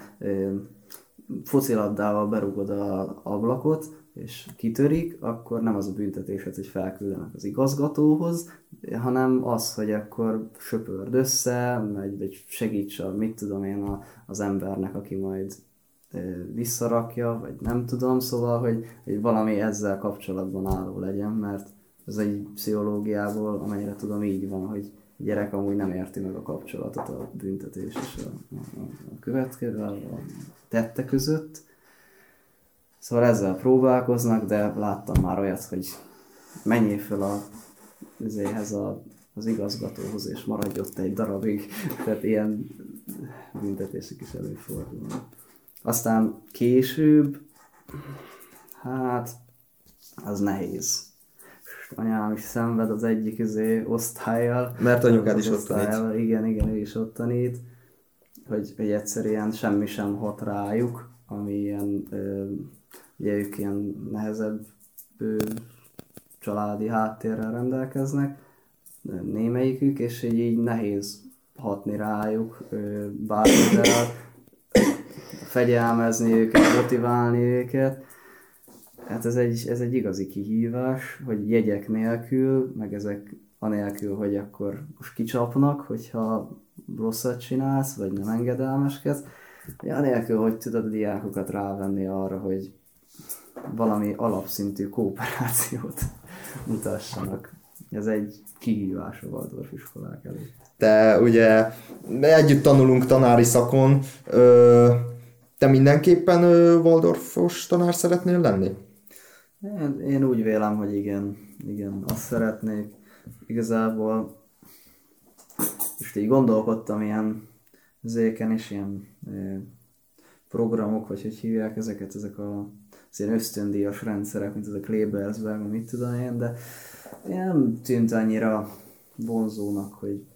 focilabdával berúgod a ablakot, és kitörik, akkor nem az a büntetésed, hogy felküldenek az igazgatóhoz, hanem az, hogy akkor söpörd össze, vagy, vagy segíts a, mit tudom én, a, az embernek, aki majd visszarakja, vagy nem tudom, szóval, hogy, hogy valami ezzel kapcsolatban álló legyen, mert ez egy pszichológiából, amennyire tudom, így van, hogy gyerek amúgy nem érti meg a kapcsolatot a büntetés és a, a, a következő, a, tette között. Szóval ezzel próbálkoznak, de láttam már olyat, hogy menjél fel a, azért a, az igazgatóhoz, és maradj ott egy darabig. Tehát ilyen büntetések is előfordulnak. Aztán később, hát az nehéz anyám is szenved az egyik izé, osztályjal. Mert anyukád is ott tanít. Igen, igen, ő is ott tanít. Hogy, hogy egyszerűen semmi sem hat rájuk, ami ilyen, ö, ugye ők ilyen nehezebb ö, családi háttérrel rendelkeznek, némelyikük, és így, így nehéz hatni rájuk bármivel, fegyelmezni őket, motiválni őket, Hát ez egy, ez egy igazi kihívás, hogy jegyek nélkül, meg ezek anélkül, hogy akkor most kicsapnak, hogyha rosszat csinálsz, vagy nem engedelmeskedsz, anélkül, hogy tudod a diákokat rávenni arra, hogy valami alapszintű kooperációt mutassanak. Ez egy kihívás a Waldorf iskolák előtt. Te ugye együtt tanulunk tanári szakon, te mindenképpen Waldorfos tanár szeretnél lenni? Én, én úgy vélem, hogy igen, igen, azt szeretnék. Igazából most így gondolkodtam ilyen zéken és ilyen programok, vagy hogy hívják ezeket, ezek a az ilyen ösztöndíjas rendszerek, mint ez a Klebersberg, mit tudom én, de nem tűnt annyira vonzónak, hogy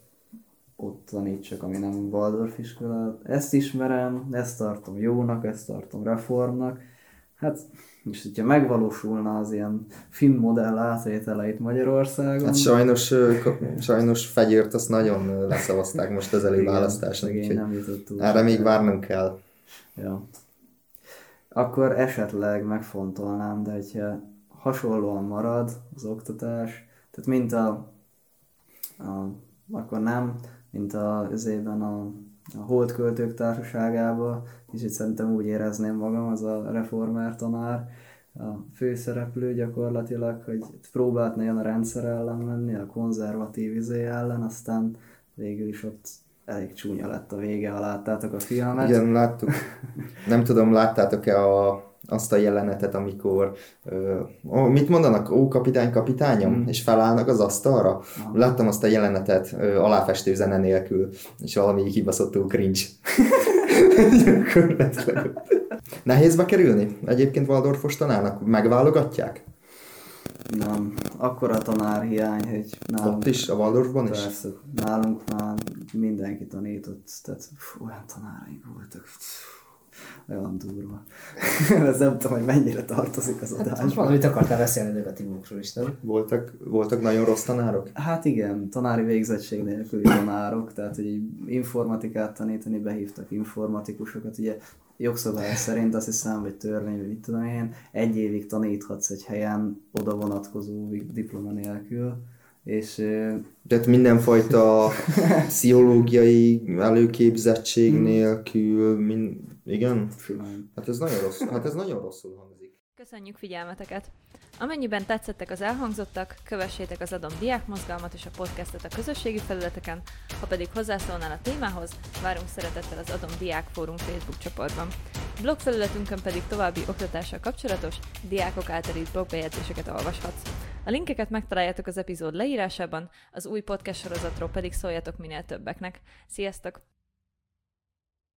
ott tanítsak, ami nem Waldorf iskola. Ezt ismerem, ezt tartom jónak, ezt tartom reformnak, Hát, és hogyha megvalósulna az ilyen film modell átvételeit Magyarországon... Hát sajnos, sajnos fegyőrt azt nagyon leszavazták most az előválasztáson, szegény úgyhogy nem erre még várnunk kell. Ja. Akkor esetleg megfontolnám, de hogyha hasonlóan marad az oktatás, tehát mint a, a akkor nem, mint a, azért a, a Holdköltők Társaságában, és itt szerintem úgy érezném magam, az a reformer tanár, a főszereplő gyakorlatilag, hogy próbált nagyon a rendszer ellen menni, a konzervatív izé ellen, aztán végül is ott elég csúnya lett a vége, ha láttátok a filmet. Igen, láttuk. Nem tudom, láttátok-e a, azt a jelenetet, amikor ó, mit mondanak? Ó, kapitány, kapitányom? Mm. És felállnak az asztalra. Láttam azt a jelenetet ö, aláfestő zene nélkül, és valami kibaszottul cringe. Nehéz bekerülni? Egyébként Waldorfos tanárnak megválogatják? Nem, akkora tanárhiány, hogy nálunk, Ott is, a Waldorfban is? persze, nálunk már mindenki tanított, tehát fú, olyan tanáraink voltak, olyan durva. Ez nem tudom, hogy mennyire tartozik az Hát adásba. valamit akartál beszélni negatívumokról is, nem? Voltak, voltak nagyon rossz tanárok? Hát igen, tanári végzettség nélküli tanárok, tehát hogy informatikát tanítani, behívtak informatikusokat, ugye jogszabály szerint azt hiszem, vagy törvény, vagy mit tudom én, egy évig taníthatsz egy helyen oda vonatkozó diploma nélkül, és Tehát mindenfajta pszichológiai előképzettség nélkül, min... igen? Hát ez nagyon rossz, hát ez nagyon rosszul hangzik. Köszönjük figyelmeteket! Amennyiben tetszettek az elhangzottak, kövessétek az Adom Diák Mozgalmat és a podcastet a közösségi felületeken, ha pedig hozzászólnál a témához, várunk szeretettel az Adom Diák Fórum Facebook csoportban. Blog felületünkön pedig további oktatással kapcsolatos, diákok által írt blogbejegyzéseket olvashatsz. A linkeket megtaláljátok az epizód leírásában, az új podcast sorozatról pedig szóljatok minél többeknek. Sziasztok!